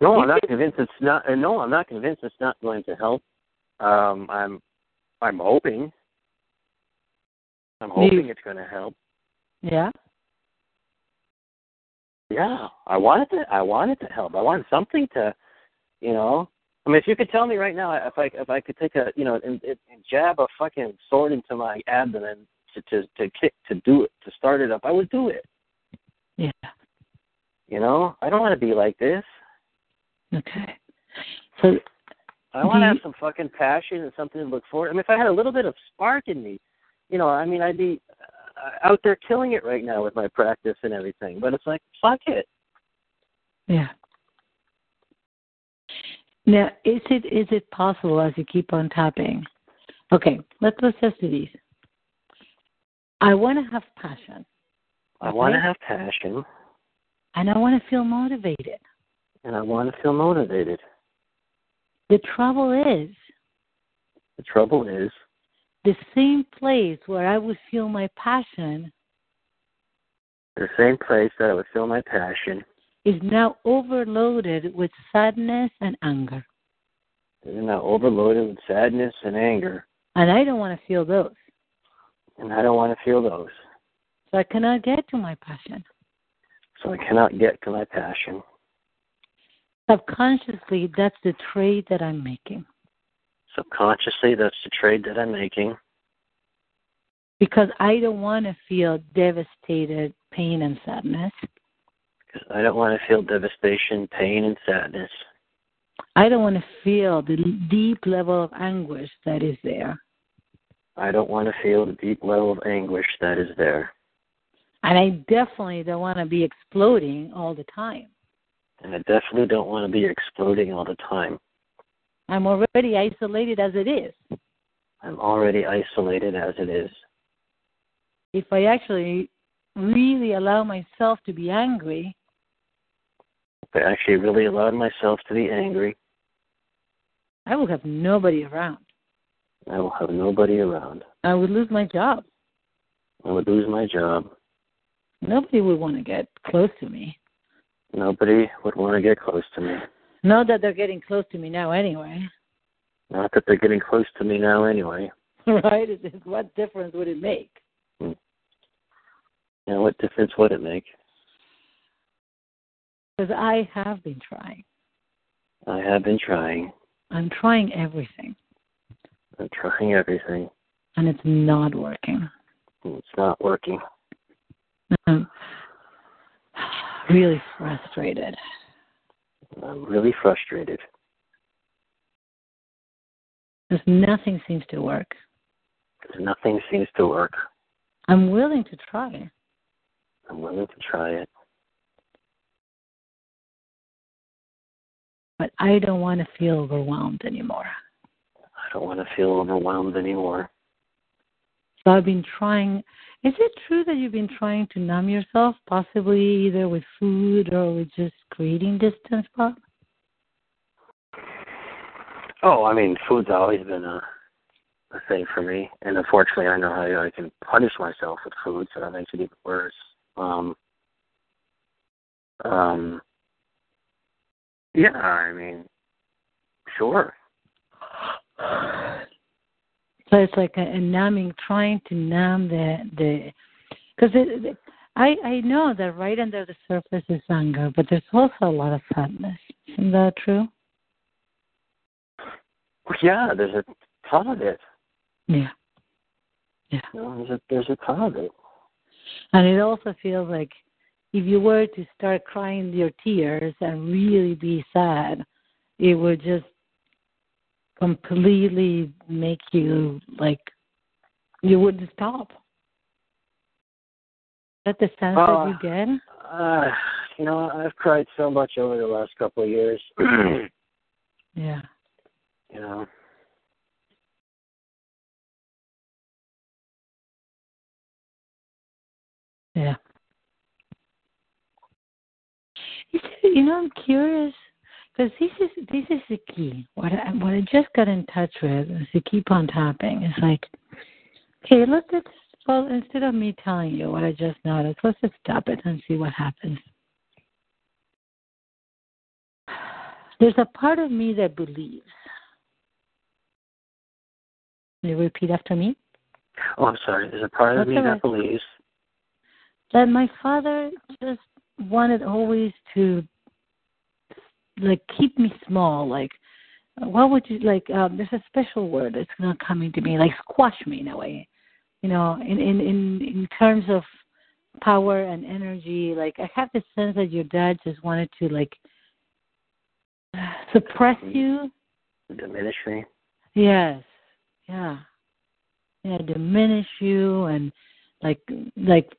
[SPEAKER 3] No, I'm not convinced it's not. uh, No, I'm not convinced it's not going to help. Um, I'm, I'm hoping. I'm hoping it's going to help.
[SPEAKER 2] Yeah.
[SPEAKER 3] Yeah, I wanted to. I wanted to help. I wanted something to, you know. I mean, if you could tell me right now, if I if I could take a, you know, and, and jab a fucking sword into my abdomen to to to kick to do it to start it up, I would do it.
[SPEAKER 2] Yeah.
[SPEAKER 3] You know, I don't want to be like this.
[SPEAKER 2] Okay. So
[SPEAKER 3] I want to have some fucking passion and something to look forward. I mean, if I had a little bit of spark in me, you know, I mean, I'd be Uh, out there killing it right now with my practice and everything. But it's like, fuck it.
[SPEAKER 2] yeah. Now, is it is it possible as you keep on tapping? Okay, let's do these. I want to have passion,
[SPEAKER 3] I want to have passion,
[SPEAKER 2] and I want to feel motivated.
[SPEAKER 3] and I want to feel motivated.
[SPEAKER 2] The trouble is,
[SPEAKER 3] The trouble is,
[SPEAKER 2] the same place where I would feel my passion
[SPEAKER 3] the same place that I would feel my passion
[SPEAKER 2] is now overloaded with sadness and anger,
[SPEAKER 3] is now overloaded with sadness and anger,
[SPEAKER 2] and I don't want to feel those.
[SPEAKER 3] and I don't want to feel those.
[SPEAKER 2] So I cannot get to my passion.
[SPEAKER 3] So I cannot get to my passion.
[SPEAKER 2] Subconsciously, that's the trade that I'm making.
[SPEAKER 3] Subconsciously, that's the trade that I'm making
[SPEAKER 2] because I don't want to feel devastated, pain, and sadness.
[SPEAKER 3] because I don't want to feel devastation, pain, and sadness.
[SPEAKER 2] I don't want to feel the deep level of anguish that is there.
[SPEAKER 3] I don't want to feel the deep level of anguish that is there.
[SPEAKER 2] And I definitely don't want to be exploding all the time.
[SPEAKER 3] And I definitely don't want to be exploding all the time.
[SPEAKER 2] I'm already isolated as it is.
[SPEAKER 3] I'm already isolated as it is.
[SPEAKER 2] If I actually really allow myself to be angry,
[SPEAKER 3] If I actually really allowed myself to be angry,
[SPEAKER 2] I will have nobody around.
[SPEAKER 3] I will have nobody around.
[SPEAKER 2] I would lose my job.
[SPEAKER 3] I would lose my job.
[SPEAKER 2] Nobody would want to get close to me.
[SPEAKER 3] Nobody would want to get close to me.
[SPEAKER 2] Not that they're getting close to me now anyway.
[SPEAKER 3] Not that they're getting close to me now anyway. [LAUGHS]
[SPEAKER 2] right? It is- What difference would it make? Hmm.
[SPEAKER 3] You know, what difference would it make?
[SPEAKER 2] Because I have been trying.
[SPEAKER 3] I have been trying.
[SPEAKER 2] I'm trying everything,
[SPEAKER 3] I'm trying everything.
[SPEAKER 2] and it's not working.
[SPEAKER 3] Hmm, it's not working.
[SPEAKER 2] I'm [SIGHS] really frustrated.
[SPEAKER 3] I'm really frustrated.
[SPEAKER 2] Because nothing seems to work.
[SPEAKER 3] nothing seems to work.
[SPEAKER 2] I'm willing to try.
[SPEAKER 3] I'm willing to try it.
[SPEAKER 2] but I don't want to feel overwhelmed anymore.
[SPEAKER 3] I don't want to feel overwhelmed anymore.
[SPEAKER 2] So I've been trying. Is it true that you've been trying to numb yourself, possibly either with food or with just creating distance, Bob?
[SPEAKER 3] Oh, I mean, food's always been a a thing for me, and unfortunately, I know how I can punish myself with food, so that makes it even worse. Um, um, yeah, I mean, sure. [SIGHS] [SIGHS] [SIGHS]
[SPEAKER 2] So it's like a, a numbing, trying to numb the the, because I I know that right under the surface is anger, but there's also a lot of sadness. Isn't that true?
[SPEAKER 3] Yeah, there's a ton of it.
[SPEAKER 2] Yeah. Yeah.
[SPEAKER 3] There's a there's a ton of it.
[SPEAKER 2] And it also feels like if you were to start crying your tears and really be sad, it would just completely make you like you wouldn't stop. Is that the sense
[SPEAKER 3] Uh,
[SPEAKER 2] that you get?
[SPEAKER 3] Uh, you know, I've cried so much over the last couple of years. [CLEARS THROAT]
[SPEAKER 2] Yeah.
[SPEAKER 3] you know.
[SPEAKER 2] Yeah. You know, I'm curious because this is this is the key. What I what I just got in touch with is to keep on tapping. It's like, okay, let's let's well instead of me telling you what I just noticed, let's just stop it and see what happens. There's a part of me that believes. Can you repeat after me?
[SPEAKER 3] Oh, I'm sorry. There's a part of
[SPEAKER 2] That's
[SPEAKER 3] me
[SPEAKER 2] all
[SPEAKER 3] that believes.
[SPEAKER 2] that my father just wanted always to like keep me small like what would you like um there's a special word that's not coming to me like squash me in a way you know in in in in terms of power and energy like i have the sense that your dad just wanted to like suppress you
[SPEAKER 3] Diminish me.
[SPEAKER 2] Yes. Yeah. Yeah, diminish you and like like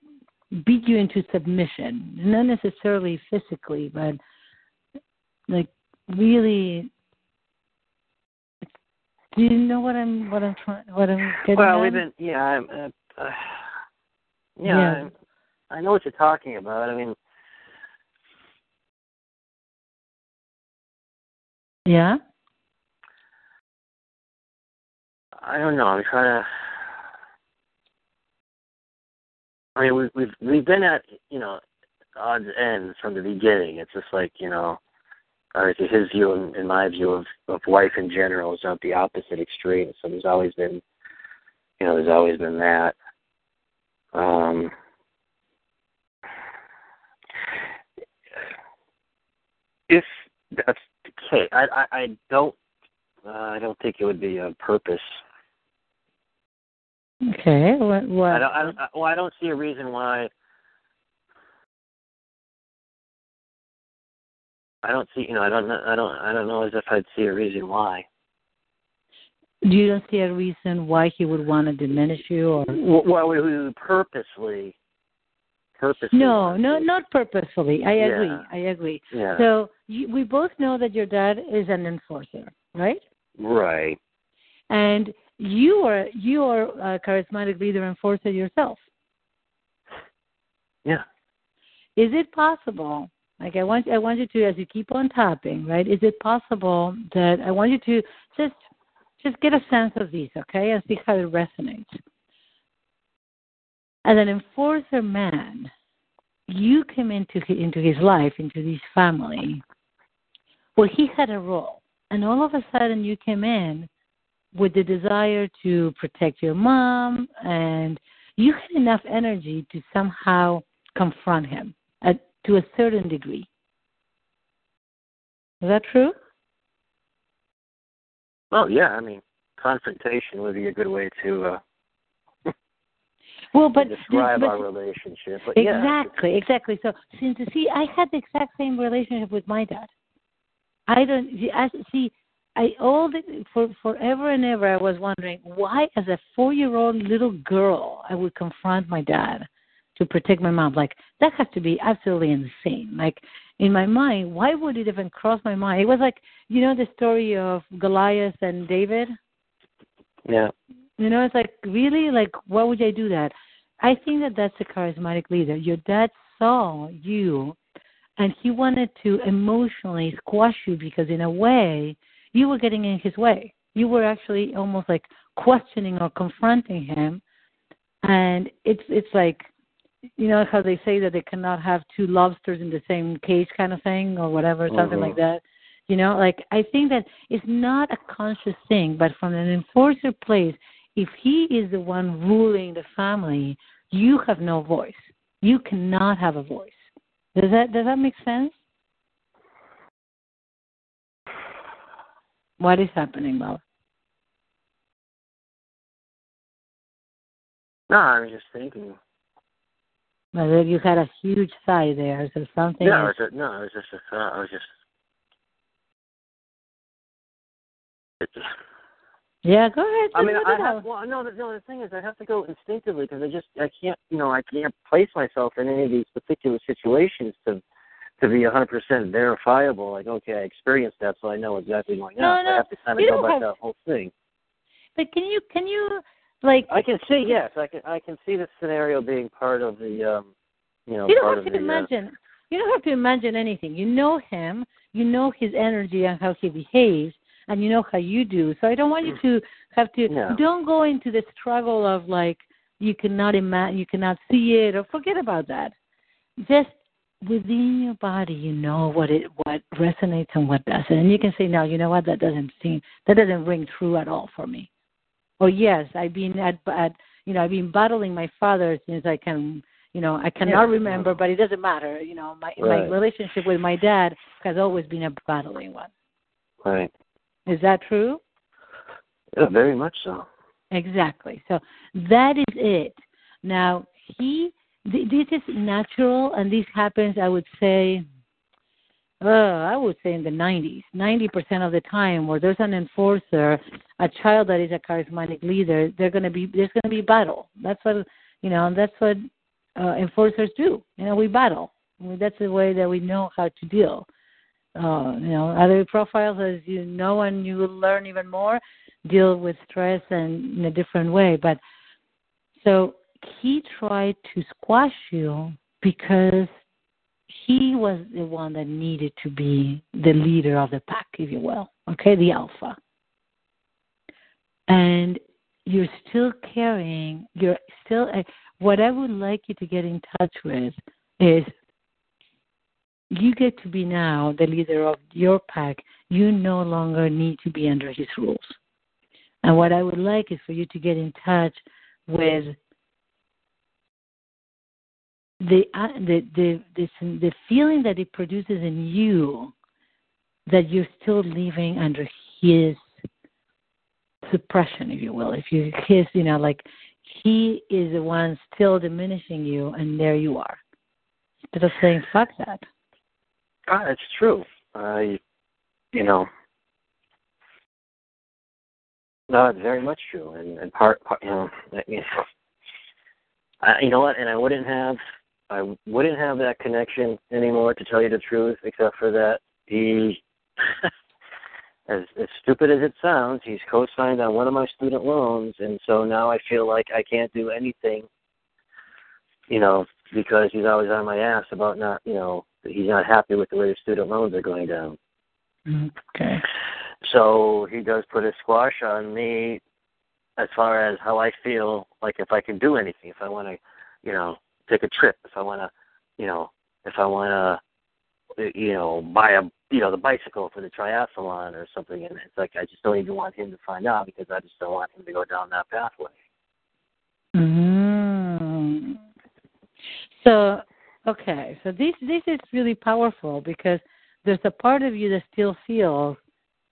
[SPEAKER 2] beat you into submission. Not necessarily physically, but like really do you know what I'm what I'm trying what I'm getting
[SPEAKER 3] Well,
[SPEAKER 2] at?
[SPEAKER 3] we've been. Yeah. I'm, uh, uh, yeah.
[SPEAKER 2] Yeah.
[SPEAKER 3] I, I know what you're talking about. I mean,
[SPEAKER 2] Yeah?
[SPEAKER 3] I don't know. I'm trying to. I mean, we've we've we've been at you know odds ends from the beginning. It's just like you know, obviously his view and, and my view of of life in general is at the opposite extreme. So there's always been, you know, there's always been that. Um, if that's the case, I I, I don't uh, I don't think it would be on purpose.
[SPEAKER 2] Okay. What what
[SPEAKER 3] I don't, I don't, I- well, I don't see a reason why. I don't see, you know, I don't, know, I don't, I don't know as if I'd see a reason why.
[SPEAKER 2] Do you don't see a reason why he would want to diminish you or
[SPEAKER 3] Well, we, we purposely, purposely.
[SPEAKER 2] No, no, not purposefully. I agree.
[SPEAKER 3] Yeah.
[SPEAKER 2] I agree.
[SPEAKER 3] Yeah.
[SPEAKER 2] So you, we both know that your dad is an enforcer, right?
[SPEAKER 3] right.
[SPEAKER 2] And you are you are a charismatic leader enforcer yourself.
[SPEAKER 3] Yeah.
[SPEAKER 2] Is it possible? Like I want I want you to as you keep on tapping, right? Is it possible that I want you to just just get a sense of these, okay, and see how it resonates. As an enforcer man, you came into hi- into his life, into his family, where he had a role, and all of a sudden you came in with the desire to protect your mom, and you had enough energy to somehow confront him to a certain degree. Is that true?
[SPEAKER 3] Well, yeah. I mean, confrontation would be a good way to uh,
[SPEAKER 2] Well, but
[SPEAKER 3] describe
[SPEAKER 2] but,
[SPEAKER 3] our relationship. But yeah,
[SPEAKER 2] exactly, exactly. So, since see, I had the exact same relationship with my dad. I don't see. I see. I all the for forever and ever. I was wondering why, as a four-year-old little girl, I would confront my dad to protect my mom. Like that has to be absolutely insane. Like in my mind, why would it even cross my mind? It was like you know the story of Goliath and David.
[SPEAKER 3] Yeah.
[SPEAKER 2] You know, it's like really like why would I do that? I think that that's a charismatic leader. Your dad saw you, and he wanted to emotionally squash you because in a way you were getting in his way. You were actually almost like questioning or confronting him, and it's it's like you know how they say that they cannot have two lobsters in the same cage kind of thing or whatever something like mm-hmm. that. You know like i think that it's not a conscious thing but from an enforcer place if he is the one ruling the family you have no voice. You cannot have a voice. Does that does that make sense? What is happening bob?
[SPEAKER 3] No, I was just thinking.
[SPEAKER 2] Well, you had a huge sigh there, so something.
[SPEAKER 3] No,
[SPEAKER 2] is-
[SPEAKER 3] it was a, no, it was just a thought. I was just. Uh, it
[SPEAKER 2] yeah, go ahead.
[SPEAKER 3] I mean, I have. Well, no, the, no. The thing is, I have to go instinctively because I just, I can't, you know, I can't place myself in any of these particular situations to, to be a hundred percent verifiable. Like, okay, I experienced that, so I know exactly going
[SPEAKER 2] No, no,
[SPEAKER 3] I have to kind of go
[SPEAKER 2] don't have-
[SPEAKER 3] the whole thing.
[SPEAKER 2] But can you can you like
[SPEAKER 3] I can see, yes, I can, I can see the scenario being part of the, um, you know,
[SPEAKER 2] you don't have to
[SPEAKER 3] the.
[SPEAKER 2] imagine you don't have to imagine anything. You know him, you know his energy and how he behaves, and you know how you do. So I don't want you to have to
[SPEAKER 3] No.
[SPEAKER 2] don't go into the struggle of like you cannot imagine you cannot see it or forget about that. Just within your body you know what it what resonates and what doesn't. And you can say, No, you know what, that doesn't seem that doesn't ring true at all for me. Or yes, I've been at at you know, I've been battling my father since I can you know, I cannot
[SPEAKER 3] Yeah.
[SPEAKER 2] remember, but it doesn't matter. You know, my my relationship with my dad has always been a battling one.
[SPEAKER 3] right.
[SPEAKER 2] Is that true?
[SPEAKER 3] Yeah, very much so.
[SPEAKER 2] Exactly. So that is it. Now he, th- this is natural, and this happens. I would say, uh, I would say in the 90s, 90% of the time, where there's an enforcer, a child that is a charismatic leader, they're going to be there's going to be battle. That's what you know. and That's what uh, enforcers do. You know, we battle. I mean, that's the way that we know how to deal. Uh, you know, other profiles, as you know, and you will learn even more, deal with stress and in a different way. But so he tried to squash you because he was the one that needed to be the leader of the pack, if you will, okay, the alpha. And you're still carrying, you're still, uh, what I would like you to get in touch with is you get to be now the leader of your pack. You no longer need to be under his rules. And what I would like is for you to get in touch with the uh, the the this, the feeling that it produces in you that you're still living under his suppression, if you will. If you his, you know, like he is the one still diminishing you, and there you are. Instead of saying "fuck that."
[SPEAKER 3] Ah, it's true. I, you know, no, it's very much true, and and part, part you know, I, you know what, and I wouldn't have, I wouldn't have that connection anymore, to tell you the truth, except for that he, [LAUGHS] as as stupid as it sounds, he's co-signed on one of my student loans, and so now I feel like I can't do anything, you know, because he's always on my ass about not, you know, he's not happy with the way the student loans are going down.
[SPEAKER 2] Okay.
[SPEAKER 3] So he does put a squash on me as far as how I feel like if I can do anything, if I want to, you know, take a trip, if I want to, you know, if I want to, you know, buy a, you know, the bicycle for the triathlon or something. And it's like I just don't even want him to find out because I just don't want him to go down that pathway.
[SPEAKER 2] mm So, okay, so this this is really powerful because there's a part of you that still feels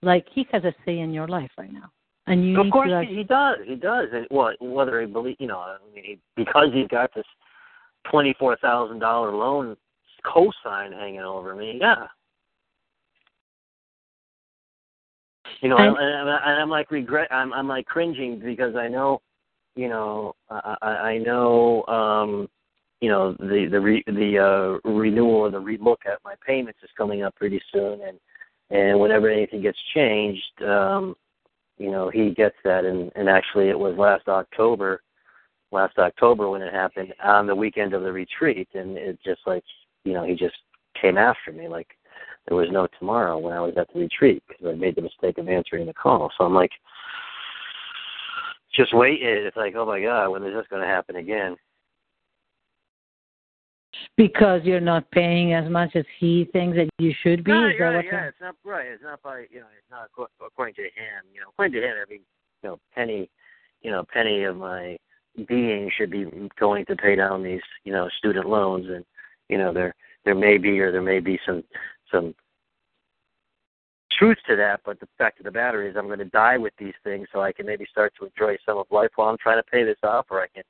[SPEAKER 2] like he has a say in your life right now, and you
[SPEAKER 3] of course
[SPEAKER 2] to.
[SPEAKER 3] he, he does. He does. And well, whether he believe, you know, I mean, he, because he's got this twenty-four thousand dollar loan cosign hanging over me. Yeah. You know,
[SPEAKER 2] And-
[SPEAKER 3] and, and I'm like regret. I'm I'm like cringing because I know, you know, I I I know, um, you know the the re, the uh, renewal or the relook at my payments is coming up pretty soon, and and whenever anything gets changed, um, you know he gets that, and and actually it was last October, last October when it happened on the weekend of the retreat, and it just like you know he just came after me like there was no tomorrow when I was at the retreat because I made the mistake of answering the call. So I'm like, just wait. It's like, oh my god, when is this going to happen again?
[SPEAKER 2] Because you're not paying as much as he thinks that you should be.
[SPEAKER 3] No,
[SPEAKER 2] is that
[SPEAKER 3] right, yeah, it's not right. It's not by you know, it's not according to him. You know, according to him, every you know penny, you know, penny of my being should be going to pay down these you know student loans, and you know there there may be or there may be some some truth to that, but the fact of the matter is I'm going to die with these things so I can maybe start to enjoy some of life while I'm trying to pay this off, or I can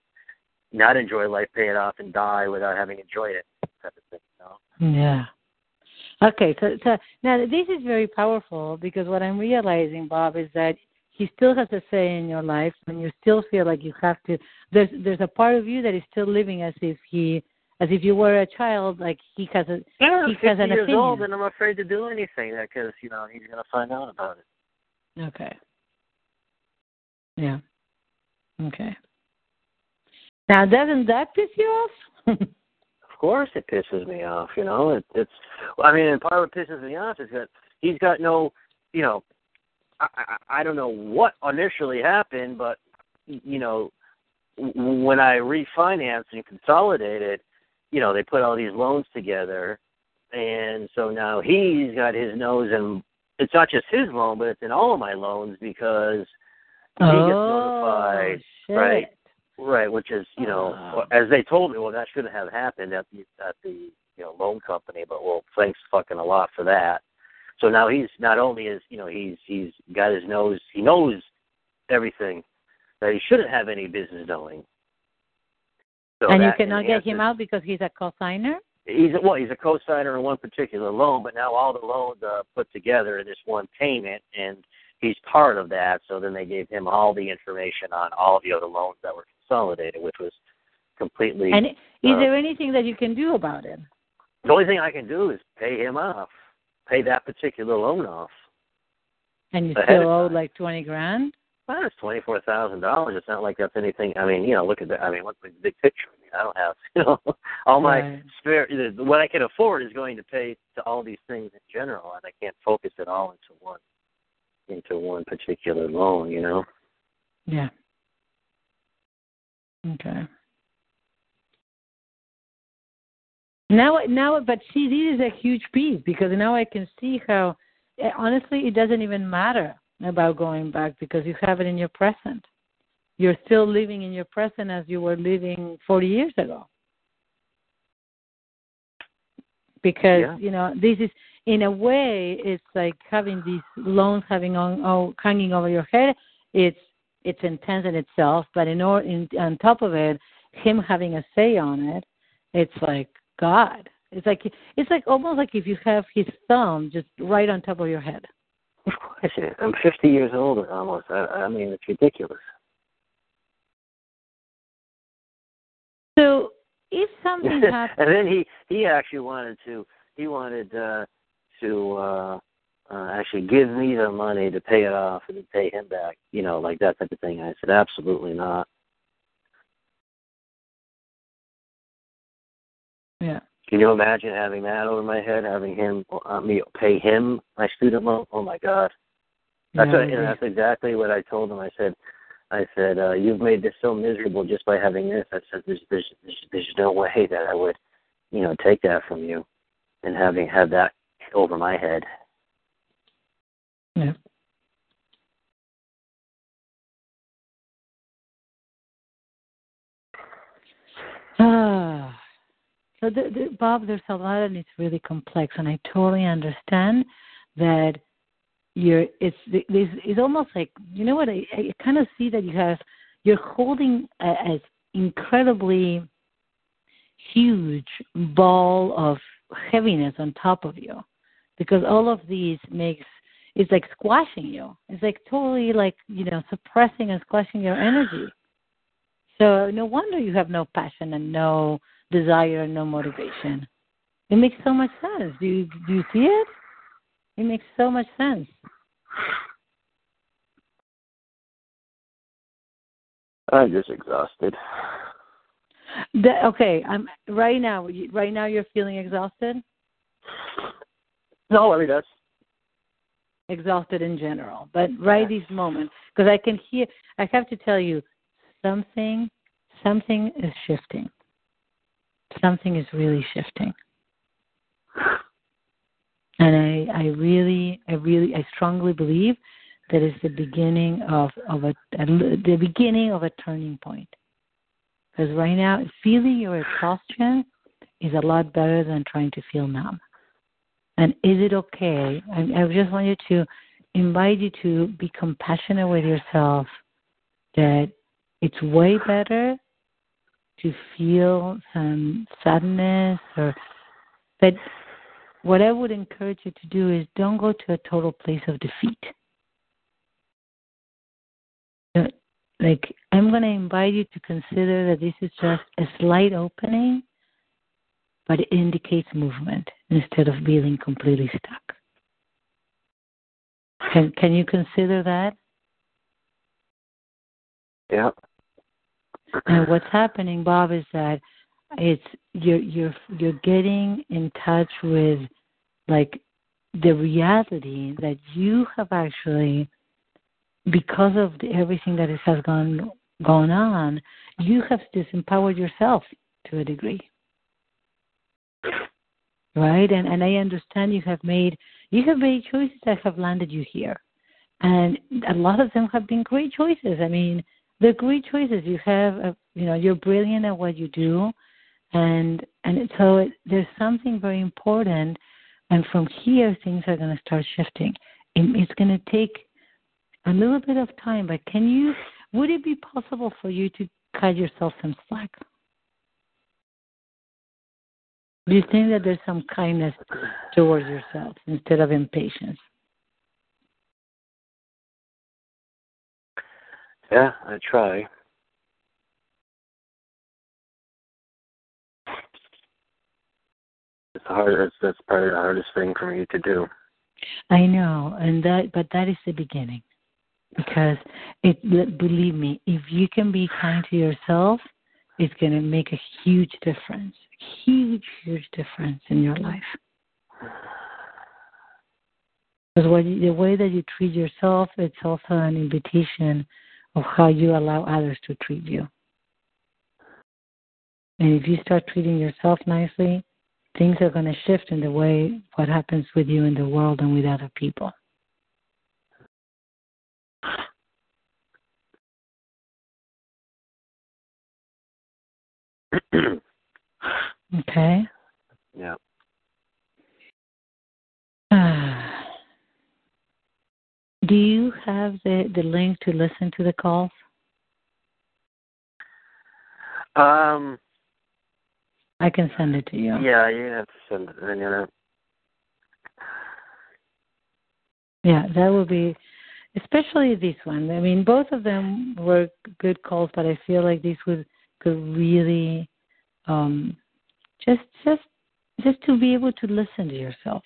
[SPEAKER 3] not enjoy life, pay it off, and die without having enjoyed it. Type of thing, you know?
[SPEAKER 2] Yeah. Okay, so, so now this is very powerful because what I'm realizing, Bob, is that he still has a say in your life, and you still feel like you have to. There's there's a part of you that is still living as if he as if you were a child, like he has a
[SPEAKER 3] yeah,
[SPEAKER 2] he
[SPEAKER 3] I'm 50
[SPEAKER 2] has an
[SPEAKER 3] years
[SPEAKER 2] opinion.
[SPEAKER 3] old, and I'm afraid to do anything because you know he's going to find out about it.
[SPEAKER 2] Okay. Yeah. Okay. Now, doesn't that piss you off? [LAUGHS]
[SPEAKER 3] Of course, it pisses me off. You know, it, it's. I mean, and part of what pisses me off is that he's got no. You know, I, I I don't know what initially happened, but you know, when I refinanced and consolidated, you know, they put all these loans together, and so now he's got his nose in. It's not just his loan, but it's in all of my loans because he gets oh, notified,
[SPEAKER 2] shit.
[SPEAKER 3] right? Right, which is you know, ah.
[SPEAKER 2] Wow.
[SPEAKER 3] as they told me, well, that shouldn't have happened at the at the you know loan company, but well, thanks fucking a lot for that. So now he's not only is you know he's he's got his nose, he knows everything that he shouldn't have any business knowing. So
[SPEAKER 2] and you cannot get him out because he's a co-signer.
[SPEAKER 3] He's well, he's a co-signer in one particular loan, but now all the loans are put together in this one payment, and he's part of that. So then they gave him all the information on all the other loans that were consolidated, which was completely.
[SPEAKER 2] And is
[SPEAKER 3] uh,
[SPEAKER 2] there anything that you can do about it?
[SPEAKER 3] the only thing I can do is pay him off, pay that particular loan off.
[SPEAKER 2] And you still owe like twenty grand.
[SPEAKER 3] Well, it's twenty four thousand dollars. It's not like that's anything. I mean, you know, look at that. I mean, what's the big picture? I mean, I don't have, [LAUGHS] you know, all my
[SPEAKER 2] Right.
[SPEAKER 3] spare. What I can afford is going to pay to all these things in general, and I can't focus it all into one, into one particular loan. You know.
[SPEAKER 2] Yeah. Okay. Now, now, but see, this is a huge piece because now I can see how, eh, honestly, it doesn't even matter about going back because you have it in your present. You're still living in your present as you were living 40 years ago. Because
[SPEAKER 3] Yeah.
[SPEAKER 2] you know this is, in a way, it's like having these loans having on, oh, hanging over your head. It's it's intense in itself, but in, or, in on top of it, him having a say on it, it's like God. It's like it's like almost like if you have his thumb just right on top of your head.
[SPEAKER 3] Of course it is. I'm 50 years old almost. I, I mean, it's ridiculous.
[SPEAKER 2] So if something happens, [LAUGHS]
[SPEAKER 3] and then he he actually wanted to he wanted uh to uh uh actually give me the money to pay it off and to pay him back you know like that type of thing i said absolutely not
[SPEAKER 2] yeah,
[SPEAKER 3] can you imagine having that over my head having him uh, me pay him my student loan oh my god that's
[SPEAKER 2] yeah,
[SPEAKER 3] what, and that's exactly what i told him i said I said, uh, "You've made this so miserable just by having this." I said, "There's, there's, there's, there's no way that I would, you know, take that from you, and having had that over my head."
[SPEAKER 2] yeah. [SIGHS] Ah, so the, the, Bob, there's a lot, and it's really complex, and I totally understand that you're. It's this is almost like you know what I, I kind of see that you have you're holding a incredibly huge ball of heaviness on top of you because all of these makes it's like squashing you. It's like totally like you know suppressing and squashing your energy. So no wonder you have no passion and no desire and no motivation. It makes so much sense. Do you do you see it? It makes so much sense.
[SPEAKER 3] I'm just exhausted.
[SPEAKER 2] Okay, I'm right now. Right now, you're feeling exhausted.
[SPEAKER 3] No, I mean that's
[SPEAKER 2] exhausted in general, but right these moments, because I can hear. I have to tell you, something, something is shifting. Something is really shifting, and I, I really, I really, I strongly believe that is the beginning of of a, a the beginning of a turning point. Because right now, feeling your exhaustion is a lot better than trying to feel numb. And is it okay? I, I just want you to invite you to be compassionate with yourself that it's way better to feel some sadness or but what I would encourage you to do is don't go to a total place of defeat. Uh, like, I'm going to invite you to consider that this is just a slight opening, but it indicates movement instead of being completely stuck. Can can you consider that?
[SPEAKER 3] Yeah.
[SPEAKER 2] And what's happening, Bob, is that it's you're you're you're getting in touch with like the reality that you have actually because of the, everything that has gone gone on, you have disempowered yourself to a degree. Right? And and I understand you have made you have made choices that have landed you here. And a lot of them have been great choices. I mean, they're great choices. You have a, you know, you're brilliant at what you do and and so it, there's something very important and from here things are going to start shifting. it's going to take a little bit of time, but can you, would it be possible for you to cut yourself some slack? Do you think that there's some kindness towards yourself instead of impatience?
[SPEAKER 3] Yeah, I try. It's hard. It's, that's probably the hardest thing for me to do.
[SPEAKER 2] I know, and that, but that is the beginning because it believe me if you can be kind to yourself it's going to make a huge difference huge huge difference in your life because the way that you treat yourself it's also an invitation of how you allow others to treat you and if you start treating yourself nicely things are going to shift in the way what happens with you in the world and with other people [CLEARS THROAT] okay.
[SPEAKER 3] Yeah.
[SPEAKER 2] Do you have the, the link to listen to the calls?
[SPEAKER 3] Um,
[SPEAKER 2] I can send it to you.
[SPEAKER 3] Yeah, you have to send it. You know.
[SPEAKER 2] Yeah, that would be, especially this one. I mean, both of them were good calls, but I feel like this would could really um, just just just to be able to listen to yourself.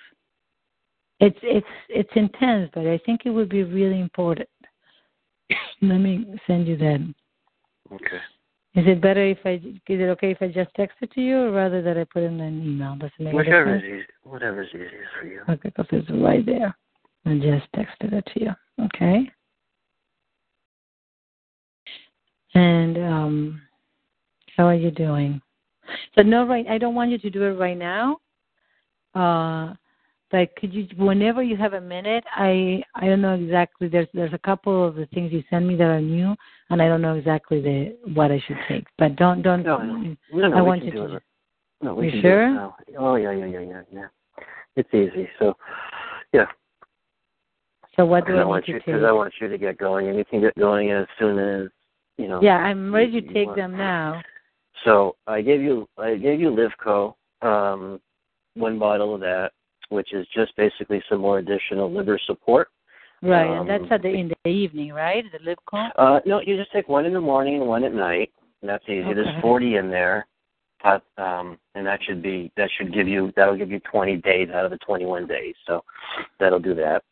[SPEAKER 2] It's it's it's intense, but I think it would be really important. [COUGHS] Let me send you that.
[SPEAKER 3] Okay.
[SPEAKER 2] Is it better if I is it okay if I just text it to you, or rather that I put in an email? Does it make
[SPEAKER 3] Whichever
[SPEAKER 2] a
[SPEAKER 3] is easy, whatever's easiest for you.
[SPEAKER 2] Okay, because it's right there. I just texted it to you. Okay. And um, how are you doing? So no, right. I don't want you to do it right now. Uh, but could you, whenever you have a minute, I I don't know exactly. There's there's a couple of the things you send me that are new, and I don't know exactly the what I should take. But don't don't.
[SPEAKER 3] No, no, no, no
[SPEAKER 2] I want you
[SPEAKER 3] do
[SPEAKER 2] to.
[SPEAKER 3] It. No, we
[SPEAKER 2] you sure?
[SPEAKER 3] do it now. Oh yeah, yeah, yeah, yeah, yeah. It's easy. So, yeah.
[SPEAKER 2] So what do I,
[SPEAKER 3] I want you because I want you to get going, and you can get going as soon as you know.
[SPEAKER 2] Yeah, I'm ready
[SPEAKER 3] you,
[SPEAKER 2] to take
[SPEAKER 3] want.
[SPEAKER 2] them now.
[SPEAKER 3] So I gave you I gave you Livco, um, one bottle of that, which is just basically some more additional liver support.
[SPEAKER 2] Right,
[SPEAKER 3] Um,
[SPEAKER 2] and that's at the in the evening, right? The Livco.
[SPEAKER 3] Uh, no, you just take one in the morning and one at night. And that's easy.
[SPEAKER 2] Okay.
[SPEAKER 3] There's 40 in there. But um, and that should be that should give you that'll give you 20 days out of the 21 days. So that'll do that.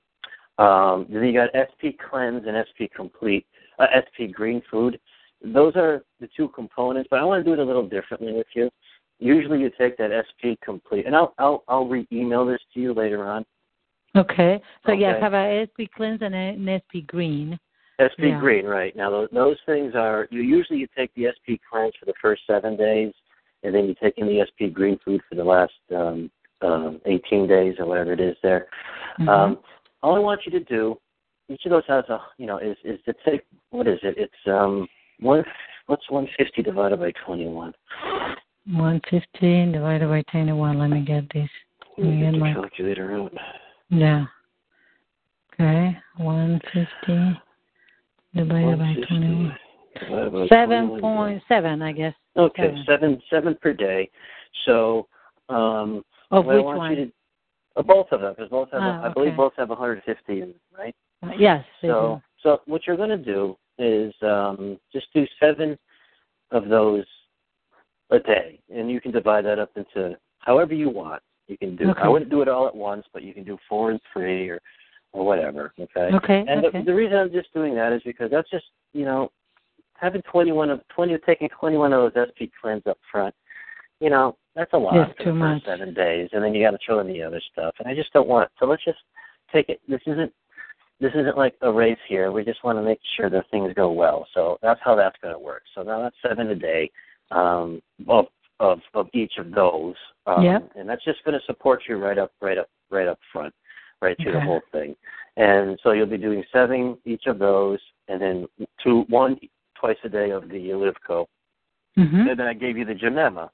[SPEAKER 3] Um, then you got SP Cleanse and SP Complete, uh, SP Green Food. Those are the two components, but I want to do it a little differently with you. Usually, you take that SP Complete, and I'll I'll I'll re-email this to you later on.
[SPEAKER 2] Okay. So yeah, have a SP cleanse and an SP green.
[SPEAKER 3] SP
[SPEAKER 2] Yeah.
[SPEAKER 3] Green, right? Now those, those things are you usually you take the SP Cleanse for the first seven days, and then you take in the SP Green Food for the last um, um, 18 days or whatever it is there.
[SPEAKER 2] Mhm.
[SPEAKER 3] Um, all I want you to do, each of those has a you know is is to take what is it? It's um one what's 150 divided by 21?
[SPEAKER 2] 115 divided by 21. Let me get this.
[SPEAKER 3] Let me
[SPEAKER 2] Yeah,
[SPEAKER 3] get
[SPEAKER 2] my-
[SPEAKER 3] calculator out.
[SPEAKER 2] Yeah. Okay. 150 divided by 21.
[SPEAKER 3] divided by
[SPEAKER 2] Seven
[SPEAKER 3] 21.
[SPEAKER 2] point seven, I guess.
[SPEAKER 3] Okay,
[SPEAKER 2] seven.
[SPEAKER 3] seven seven per day. So um,
[SPEAKER 2] Of
[SPEAKER 3] I
[SPEAKER 2] which
[SPEAKER 3] want
[SPEAKER 2] one?
[SPEAKER 3] you to uh, both of them because both have
[SPEAKER 2] Ah,
[SPEAKER 3] I believe both have 150 in them, right?
[SPEAKER 2] Uh, yes.
[SPEAKER 3] So so what you're going to do is um, just do seven of those a day, and you can divide that up into however you want. You can do. I wouldn't do it all at once, but you can do four and three or or whatever. Okay.
[SPEAKER 2] Okay.
[SPEAKER 3] And
[SPEAKER 2] okay.
[SPEAKER 3] the, the reason I'm just doing that is because that's just you know having 21 of 20 taking 21 of those SP cleanse up front. You know that's a lot
[SPEAKER 2] Yes,
[SPEAKER 3] for the
[SPEAKER 2] much.
[SPEAKER 3] seven days, and then you got to throw in the other stuff. And I just don't want. So let's just take it. This isn't this isn't like a race here. We just want to make sure that things go well. So that's how that's going to work. So now that's seven a day um, of of of each of those, um,
[SPEAKER 2] Yep.
[SPEAKER 3] and that's just going to support you right up, right up, right up front, right through the whole thing. And so you'll be doing seven each of those, and then two one twice a day of the Livco.
[SPEAKER 2] hmm
[SPEAKER 3] And then I gave you the Gymnema.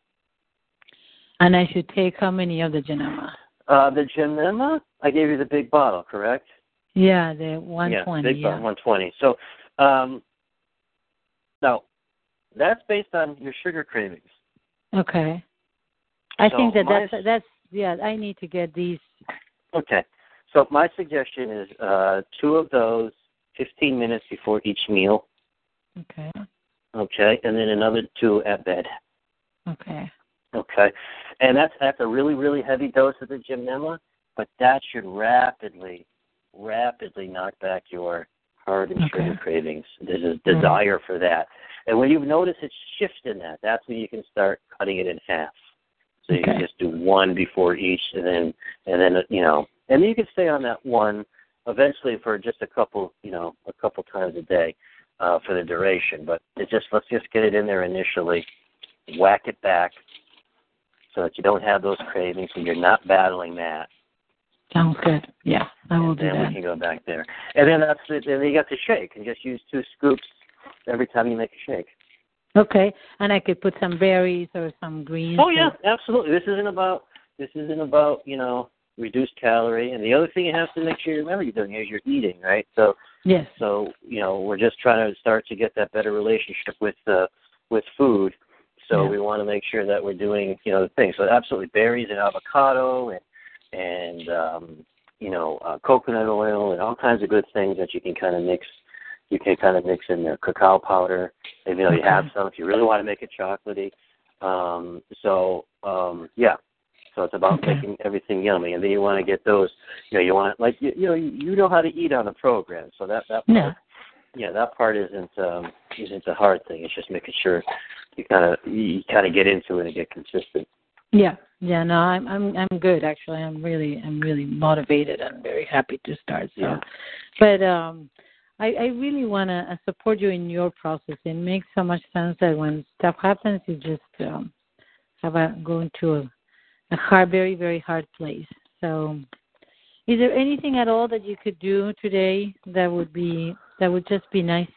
[SPEAKER 2] And I should take how many of the Gymnema?
[SPEAKER 3] Uh, the Gymnema, I gave you the big bottle, correct?
[SPEAKER 2] Yeah, the 120.
[SPEAKER 3] Yeah,
[SPEAKER 2] 120.
[SPEAKER 3] big
[SPEAKER 2] Yeah.
[SPEAKER 3] bottle, 120. So um, that's based on your sugar cravings.
[SPEAKER 2] Okay. I
[SPEAKER 3] So
[SPEAKER 2] think that
[SPEAKER 3] my-
[SPEAKER 2] that's that's yeah. I need to get these.
[SPEAKER 3] Okay. So my suggestion is uh, two of those 15 minutes before each meal.
[SPEAKER 2] Okay.
[SPEAKER 3] Okay, and then another two at bed.
[SPEAKER 2] Okay.
[SPEAKER 3] Okay, and that's that's a really really heavy dose of the Gymnema, but that should rapidly, rapidly knock back your hard and sugar
[SPEAKER 2] Okay.
[SPEAKER 3] cravings. There's a desire for that, and when you notice it shift in that, that's when you can start cutting it in half. So you can just do one before each, and then and then you know, and then you can stay on that one eventually for just a couple, you know, a couple times a day uh, for the duration. But it just let's just get it in there initially, whack it back, so that you don't have those cravings and you're not battling that.
[SPEAKER 2] Sounds good. Yeah, I will
[SPEAKER 3] and
[SPEAKER 2] do
[SPEAKER 3] then
[SPEAKER 2] that.
[SPEAKER 3] we can go back there. And then that's it. And Then you got the shake, and just use two scoops every time you make a shake.
[SPEAKER 2] Okay, and I could put some berries or some greens.
[SPEAKER 3] Oh yeah, absolutely. This isn't about this isn't about you know reduced calorie. And the other thing you have to make sure you remember you're doing is you're eating, right? So
[SPEAKER 2] Yes.
[SPEAKER 3] so you know we're just trying to start to get that better relationship with uh, with food. So
[SPEAKER 2] Yeah.
[SPEAKER 3] we want to make sure that we're doing you know the things. So absolutely berries and avocado and and um, you know uh, coconut oil and all kinds of good things that you can kind of mix. You can kind of mix in there cacao powder. If you know you have some, if you really want to make it chocolatey. Um, so um, yeah, so it's about
[SPEAKER 2] Okay.
[SPEAKER 3] making everything yummy, and then you want to get those. You know, you want like you, you know you, you know how to eat on the program, so that that part,
[SPEAKER 2] Yeah.
[SPEAKER 3] yeah, that part isn't um, isn't the hard thing. It's just making sure you kind of you kind of get into it and get consistent.
[SPEAKER 2] Yeah. Yeah. No, I'm I'm I'm good actually. I'm really I'm really motivated and very happy to start. So,
[SPEAKER 3] Yeah.
[SPEAKER 2] but um, I I really want to support you in your process. It makes so much sense that when stuff happens, you just um have a go into a, a hard, very very hard place. So, is there anything at all that you could do today that would be that would just be nice?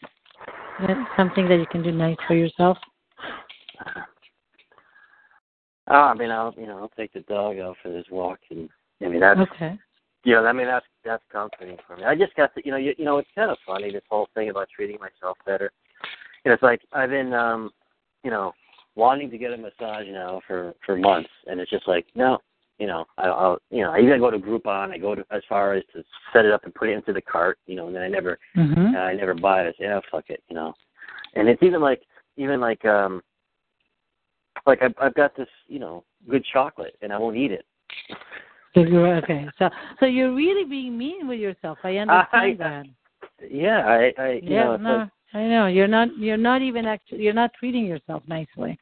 [SPEAKER 2] Uh, Something that you can do nice for yourself.
[SPEAKER 3] Oh, I mean, I'll you know I'll take the dog out for this walk, and I mean that's
[SPEAKER 2] Okay.
[SPEAKER 3] you know I mean that's that's comforting for me. I just got to you know you, you know it's kind of funny this whole thing about treating myself better. You know, it's like I've been um you know wanting to get a massage now for for months, and it's just like no, you know I, I'll you know I even go to Groupon, I go to as far as to set it up and put it into the cart, you know, and then I never
[SPEAKER 2] Mhm.
[SPEAKER 3] I never buy it. I say, yeah, fuck it, you know. And it's even like even like um like I've, I've got this, you know, good chocolate, and I won't eat it. [LAUGHS]
[SPEAKER 2] So you're okay. So so you're really being mean with yourself. I understand
[SPEAKER 3] I-
[SPEAKER 2] that.
[SPEAKER 3] Yeah, I, I you
[SPEAKER 2] yeah,
[SPEAKER 3] know,
[SPEAKER 2] no,
[SPEAKER 3] like,
[SPEAKER 2] I know you're not you're not even actually you're not treating yourself nicely.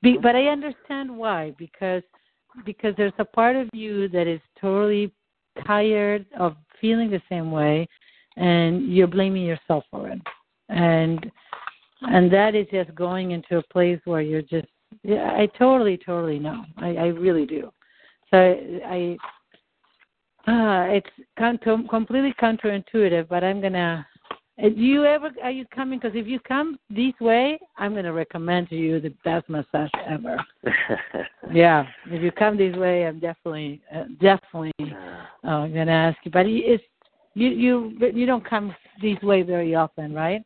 [SPEAKER 2] Be, but I understand why because because there's a part of you that is totally tired of feeling the same way, and you're blaming yourself for it, and and that is just going into a place where you're just yeah I totally totally know I I really do. So I I uh, it's con- com- completely counterintuitive, but I'm gonna. uh, Do you ever are you coming? Because if you come this way, I'm gonna recommend to you the best massage ever. [LAUGHS] Yeah, if you come this way, I'm definitely uh, definitely uh, gonna ask you. But it's you you you don't come this way very often, right?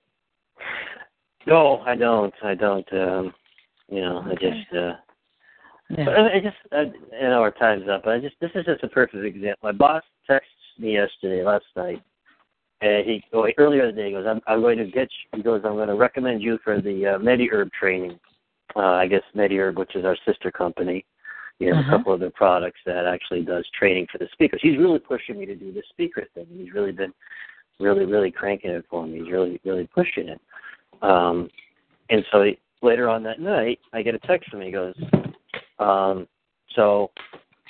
[SPEAKER 3] no, I don't. I don't. Um, you know, I just. uh
[SPEAKER 2] Yeah.
[SPEAKER 3] I I just, I, I know our time's up. But I just, this is just a perfect example. My boss texted me yesterday, last night, and he oh, earlier in the day he goes, "I'm, I'm going to get." You, he goes, "I'm going to recommend you for the uh, MediHerb training." Uh, I guess MediHerb, which is our sister company, you know,
[SPEAKER 2] Uh-huh.
[SPEAKER 3] a couple of the products that actually does training for the speakers. He's really pushing me to do the speaker thing. He's really been, really, really cranking it for me. He's really, really pushing it. Um, and so he, later on that night, I get a text from him. He goes, um, so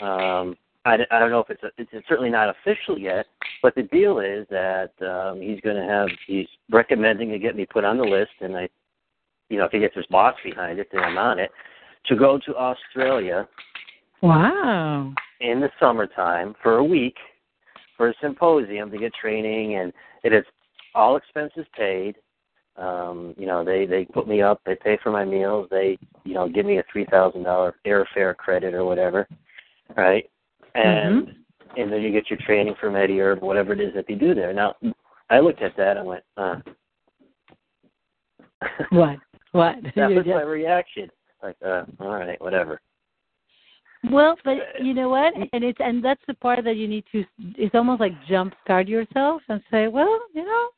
[SPEAKER 3] um, I, I don't know if it's, a, it's it's certainly not official yet, but the deal is that um, he's going to have he's recommending to get me put on the list, and I, you know, if he gets his boss behind it, then I'm on it to go to Australia
[SPEAKER 2] Wow.
[SPEAKER 3] in the summertime for a week for a symposium to get training, and it is all expenses paid. Um, you know, they they put me up, they pay for my meals, they you know give me a three thousand dollar airfare credit or whatever, right? And and then you get your training from Eddie or whatever it is that they do there. Now, I looked at that and went, uh. [LAUGHS]
[SPEAKER 2] What? What? [LAUGHS]
[SPEAKER 3] that was my reaction. Like, uh, all right, whatever.
[SPEAKER 2] Well, but you know what? And it's and that's the part that you need to. It's almost like jump start yourself and say, well, you know,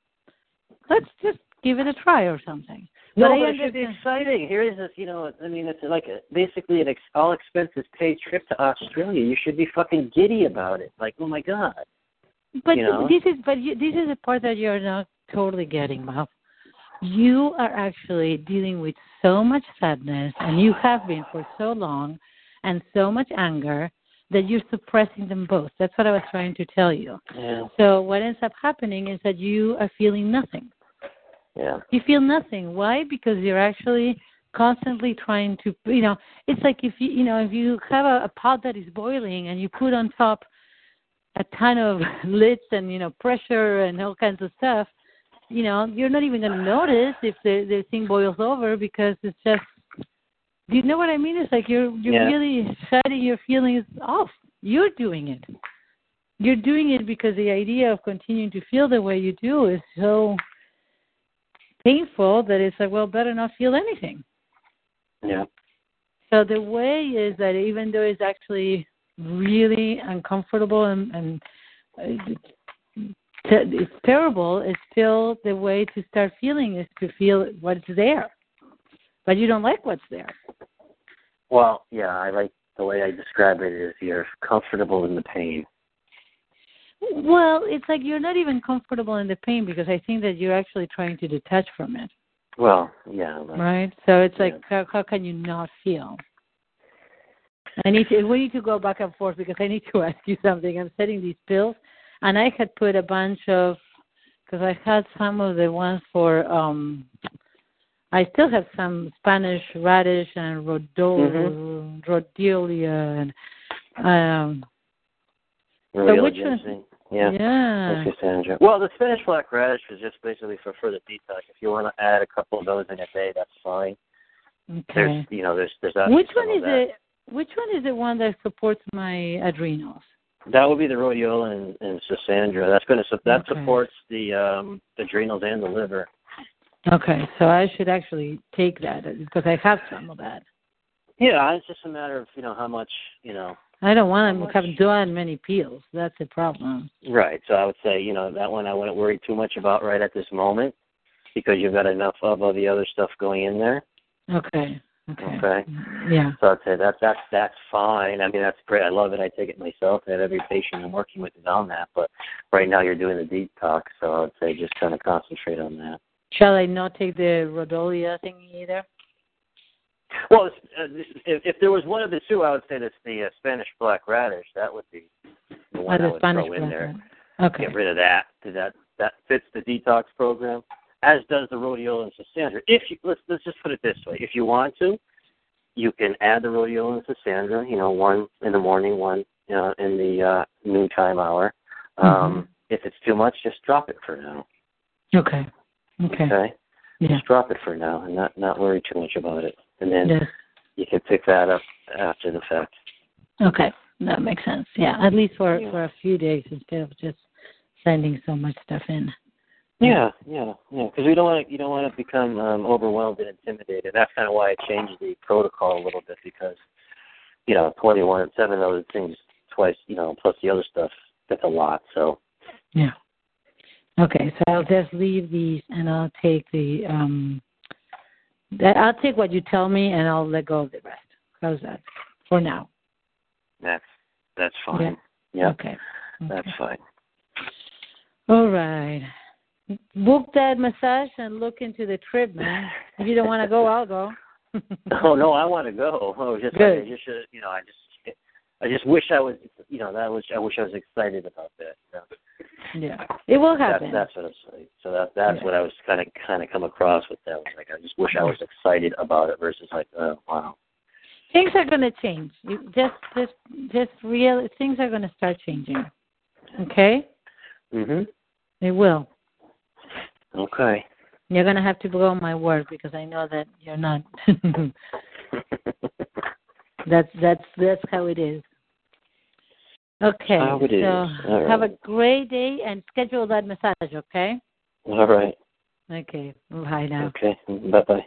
[SPEAKER 2] let's just give it a try or something.
[SPEAKER 3] No,
[SPEAKER 2] But
[SPEAKER 3] but it should be exciting. Here is this, you know, I mean, it's like a, basically an ex- all expenses paid trip to Australia. You should be fucking giddy about it. Like, oh my god.
[SPEAKER 2] But
[SPEAKER 3] you know?
[SPEAKER 2] this is but you, this is the part that you're not totally getting, Bob. You are actually dealing with so much sadness, and you have been for so long, and so much anger that you're suppressing them both. That's what I was trying to tell you.
[SPEAKER 3] Yeah,
[SPEAKER 2] So what ends up happening is that you are feeling nothing.
[SPEAKER 3] Yeah,
[SPEAKER 2] You feel nothing. Why? Because you're actually constantly trying to, you know, it's like if you, you know, if you have a, a pot that is boiling and you put on top a ton of [LAUGHS] lids and you know pressure and all kinds of stuff, you know, you're not even going to notice if the the thing boils over because it's just. Do you know what I mean? It's like you're you're
[SPEAKER 3] Yeah.
[SPEAKER 2] really shutting your feelings off. You're doing it. You're doing it because the idea of continuing to feel the way you do is so painful that it's like, well, better not feel anything.
[SPEAKER 3] yeah.
[SPEAKER 2] So the way is that even though it's actually really uncomfortable and, and uh, it's terrible, it's still the way to start feeling is to feel what's there. But you don't like what's there.
[SPEAKER 3] Well, yeah, I like the way I describe it is you're comfortable in the pain.
[SPEAKER 2] Well, it's like you're not even comfortable in the pain because I think that you're actually trying to detach from it,
[SPEAKER 3] Well, yeah,
[SPEAKER 2] right? So it's like how, how can you not feel? I need to. We need to go back and forth because I need to [LAUGHS] ask you something. I'm setting these pills, and I had put a bunch of because I had some of the ones for. um I still have some Spanish radish and rodol, rhodiola and um
[SPEAKER 3] Real
[SPEAKER 2] which one-
[SPEAKER 3] ginseng. Yeah.
[SPEAKER 2] yeah.
[SPEAKER 3] That's Schisandra. Well, the Spanish black radish is just basically for further detox. If you want to add a couple of those in a day, that's fine.
[SPEAKER 2] Okay.
[SPEAKER 3] There's, you know, there's there's actually
[SPEAKER 2] Which one is
[SPEAKER 3] that.
[SPEAKER 2] it? Which one is the one that supports my adrenals?
[SPEAKER 3] That would be the rhodiola and, and Schisandra. That's going to that
[SPEAKER 2] Okay.
[SPEAKER 3] supports the um, adrenals and the liver.
[SPEAKER 2] Okay, so I should actually take that because I have some of that.
[SPEAKER 3] Yeah, it's just a matter of you know how much you know.
[SPEAKER 2] I don't want
[SPEAKER 3] How
[SPEAKER 2] to have done many peels. That's the problem.
[SPEAKER 3] Right. So I would say you know that one I wouldn't worry too much about right at this moment because you've got enough of all the other stuff going in there.
[SPEAKER 2] Okay. Okay.
[SPEAKER 3] Okay.
[SPEAKER 2] Yeah.
[SPEAKER 3] So I'd say that's that's that's fine. I mean that's great. I love it. I take it myself. I have every patient I'm working with is on that. But right now you're doing the detox, so I'd say just kind of concentrate on that.
[SPEAKER 2] Shall I not take the rhodiola thing either?
[SPEAKER 3] Well, it's, uh, if, if there was one of the two, I would say that's the uh, Spanish black radish. That would be the one
[SPEAKER 2] Oh,
[SPEAKER 3] I would
[SPEAKER 2] Spanish
[SPEAKER 3] throw in there.
[SPEAKER 2] one. Okay.
[SPEAKER 3] Get rid of that. That that fits the detox program, as does the rhodiola and Schisandra. If you let's let's just put it this way: if you want to, you can add the rhodiola and Schisandra. You know, one in the morning, one you know, in the uh, noontime hour. Um,
[SPEAKER 2] Mhm.
[SPEAKER 3] If it's too much, just drop it for now.
[SPEAKER 2] Okay. Okay.
[SPEAKER 3] Okay,
[SPEAKER 2] Yeah.
[SPEAKER 3] just drop it for now, and not not worry too much about it. And then
[SPEAKER 2] Yes.
[SPEAKER 3] you can pick that up after the fact.
[SPEAKER 2] Okay. That makes sense. Yeah. At least for
[SPEAKER 3] Yeah.
[SPEAKER 2] for a few days instead of just sending so much stuff in.
[SPEAKER 3] Yeah, yeah, yeah. Because we don't want to, you don't want to become um, overwhelmed and intimidated. That's kind of why I changed the protocol a little bit because, you know, twenty-one, seven other things twice, you know, plus the other stuff. That's a lot. So
[SPEAKER 2] Yeah. Okay, so I'll just leave these and I'll take the um that I'll take what you tell me and I'll let go of the rest. How's that? For now.
[SPEAKER 3] that's that's fine. Yeah,
[SPEAKER 2] Okay.
[SPEAKER 3] that's
[SPEAKER 2] okay.
[SPEAKER 3] fine.
[SPEAKER 2] All right. Book that massage and look into the trip, man. If you don't want to go, I'll go. [LAUGHS]
[SPEAKER 3] oh no, I want to go. Oh, just
[SPEAKER 2] Good.
[SPEAKER 3] I just uh, you know, I just I just wish I was, you know, that was I wish I was excited about that. You know?
[SPEAKER 2] Yeah. It will happen.
[SPEAKER 3] that's what I was saying. So that that's
[SPEAKER 2] Yeah.
[SPEAKER 3] what I was kind of kind of come across with that. Was like I just wish I was excited about it versus like, oh wow.
[SPEAKER 2] things are going to change. You just just just real things are going to start changing. Okay?
[SPEAKER 3] Mhm.
[SPEAKER 2] They will.
[SPEAKER 3] Okay.
[SPEAKER 2] You're going to have to blow my word because I know that you're not [LAUGHS] That's that's that's how it is. Okay.
[SPEAKER 3] How it is.
[SPEAKER 2] so
[SPEAKER 3] All
[SPEAKER 2] have a great day and schedule that massage, okay?
[SPEAKER 3] All right.
[SPEAKER 2] Okay. Bye now.
[SPEAKER 3] Okay. Bye bye.